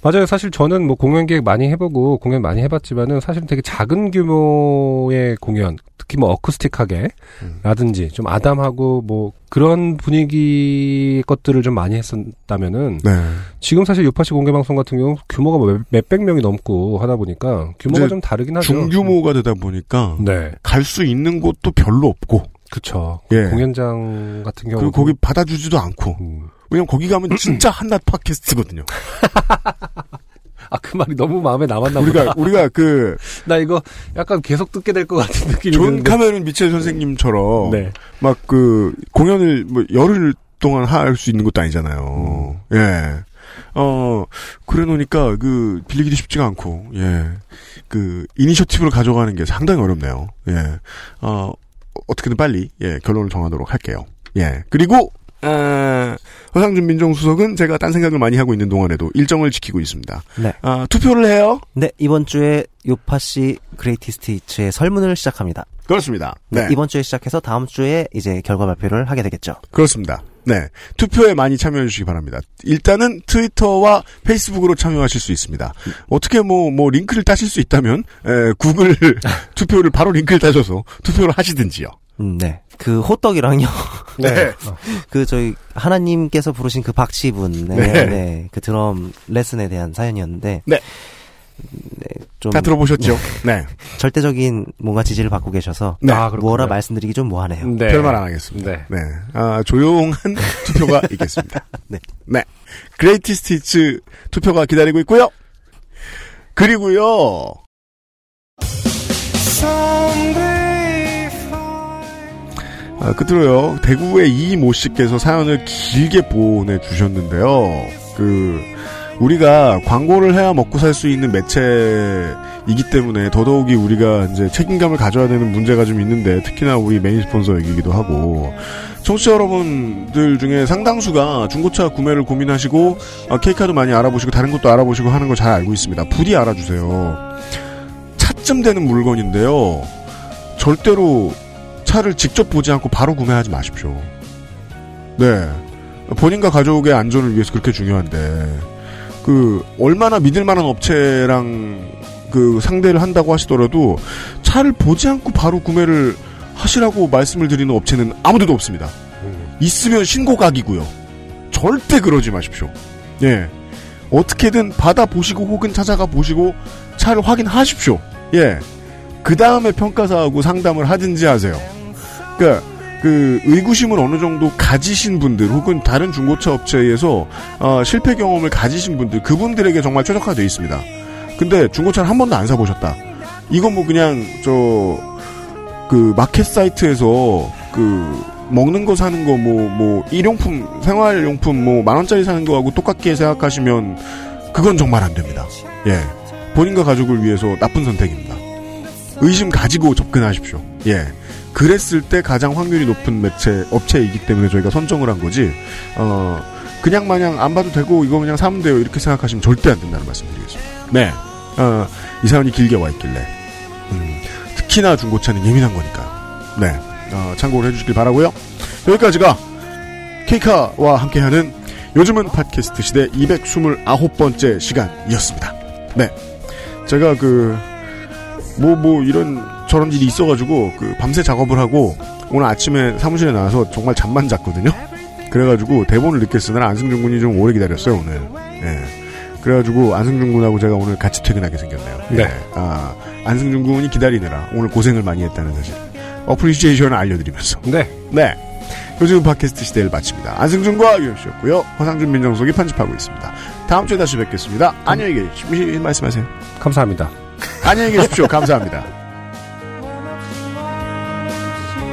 맞아요. 사실 저는 뭐 공연 기획 많이 해보고 공연 많이 해봤지만은 사실 되게 작은 규모의 공연, 특히 뭐 어쿠스틱하게 음. 라든지 좀 아담하고 뭐 그런 분위기 것들을 좀 많이 했었다면은 네. 지금 사실 요파시 공개 방송 같은 경우 규모가 뭐 몇- 몇백 명이 넘고 하다 보니까 규모가 좀 다르긴 하죠. 중규모가 되다 보니까 네. 갈 수 있는 곳도 별로 없고 그쵸. 예. 공연장 같은 경우 그리고 거기 받아주지도 않고 음. 왜냐면 거기 가면 진짜 한낱 팟캐스트거든요. [laughs] 아, 그 말이 너무 마음에 남았나 보다. 우리가 우리가 그 [laughs] 나 이거 약간 계속 듣게 될 것 같은 느낌이 존. 카메론 미첼 선생님처럼 네. 막 그 공연을 뭐 열흘 동안 할 수 있는 것도 아니잖아요. 예. 어, 그래 놓으니까 그 빌리기도 쉽지가 않고, 예. 그 이니셔티브를 가져가는 게 상당히 어렵네요. 예. 어, 어떻게든 빨리, 예, 결론을 정하도록 할게요. 예. 그리고, 아, 허상준 민정수석은 제가 딴 생각을 많이 하고 있는 동안에도 일정을 지키고 있습니다. 네. 아, 투표를 해요? 네, 이번 주에 요팟시 Greatest Hits의 설문을 시작합니다. 그렇습니다. 네. 이번 주에 시작해서 다음 주에 이제 결과 발표를 하게 되겠죠. 그렇습니다. 네. 투표에 많이 참여해 주시기 바랍니다. 일단은 트위터와 페이스북으로 참여하실 수 있습니다. 어떻게 뭐, 뭐, 링크를 따실 수 있다면, 에, 구글 [laughs] 투표를 바로 링크를 따셔서 투표를 하시든지요. 음, 네. 그 호떡이랑요. 네. [laughs] 그 저희 하나님께서 부르신 그 박치분, 네, 네. 네. 그 드럼 레슨에 대한 사연이었는데, 네. 네, 좀 다 들어보셨죠? 네. [laughs] 절대적인 뭔가 지지를 받고 계셔서 네. 아. 뭐라 말씀드리기 좀 뭐하네요. 네. 별말 안 하겠습니다. 네. 네. 아, 조용한 [laughs] 투표가 있겠습니다. 네. 네. Greatest Hits 투표가 기다리고 있고요. 그리고요. 아, 끝으로요. 대구의 이모 씨께서 사연을 길게 보내주셨는데요. 그, 우리가 광고를 해야 먹고 살 수 있는 매체이기 때문에 더더욱이 우리가 이제 책임감을 가져야 되는 문제가 좀 있는데 특히나 우리 메인 스폰서이기도 하고 청취자 여러분들 중에 상당수가 중고차 구매를 고민하시고 아, 케이카도 많이 알아보시고 다른 것도 알아보시고 하는 걸 잘 알고 있습니다. 부디 알아주세요. 차쯤 되는 물건인데요. 절대로 차를 직접 보지 않고 바로 구매하지 마십시오. 네. 본인과 가족의 안전을 위해서 그렇게 중요한데, 그, 얼마나 믿을 만한 업체랑 그 상대를 한다고 하시더라도 차를 보지 않고 바로 구매를 하시라고 말씀을 드리는 업체는 아무 데도 없습니다. 있으면 신고각이고요. 절대 그러지 마십시오. 예. 어떻게든 받아보시고 혹은 찾아가 보시고 차를 확인하십시오. 예. 그 다음에 평가사하고 상담을 하든지 하세요. 그러니까 그 의구심을 어느 정도 가지신 분들 혹은 다른 중고차 업체에서 어, 실패 경험을 가지신 분들 그분들에게 정말 최적화되어 있습니다. 근데 중고차를 한 번도 안 사보셨다. 이건 뭐 그냥 저 그 마켓 사이트에서 그 먹는 거 사는 거 뭐뭐 일용품 생활용품 뭐 만 원짜리 사는 거하고 똑같게 생각하시면 그건 정말 안 됩니다. 예. 본인과 가족을 위해서 나쁜 선택입니다. 의심 가지고 접근하십시오. 예. 그랬을 때 가장 확률이 높은 매체 업체이기 때문에 저희가 선정을 한 거지. 어 그냥 마냥 안 봐도 되고 이거 그냥 사면 돼요 이렇게 생각하시면 절대 안 된다는 말씀드리겠습니다. 네. 어, 이 사연이 길게 와 있길래 음, 특히나 중고차는 예민한 거니까요. 네. 어, 참고를 해주시길 바라고요. 여기까지가 케이카와 함께하는 요즘은 팟캐스트 시대 229번째 시간이었습니다. 네. 제가 그, 뭐, 뭐, 이런, 저런 일이 있어가지고, 그, 밤새 작업을 하고, 오늘 아침에 사무실에 나와서 정말 잠만 잤거든요. 그래가지고 대본을 늦게 쓰느라 안승준 군이 좀 오래 기다렸어요 오늘. 예. 그래가지고 안승준 군하고 제가 오늘 같이 퇴근하게 생겼네요. 네. 예. 아 안승준 군이 기다리느라 오늘 고생을 많이 했다는 사실. 어프리시에이션을 알려드리면서. 네. 네. 요즘 팟캐스트 시대를 마칩니다. 안승준과 유현씨였고요. 허상준 민정석이 편집하고 있습니다. 다음 주에 다시 뵙겠습니다. 안녕히 계십시오. 말씀하세요. 감사합니다. 안녕히 계십시오. 감사합니다.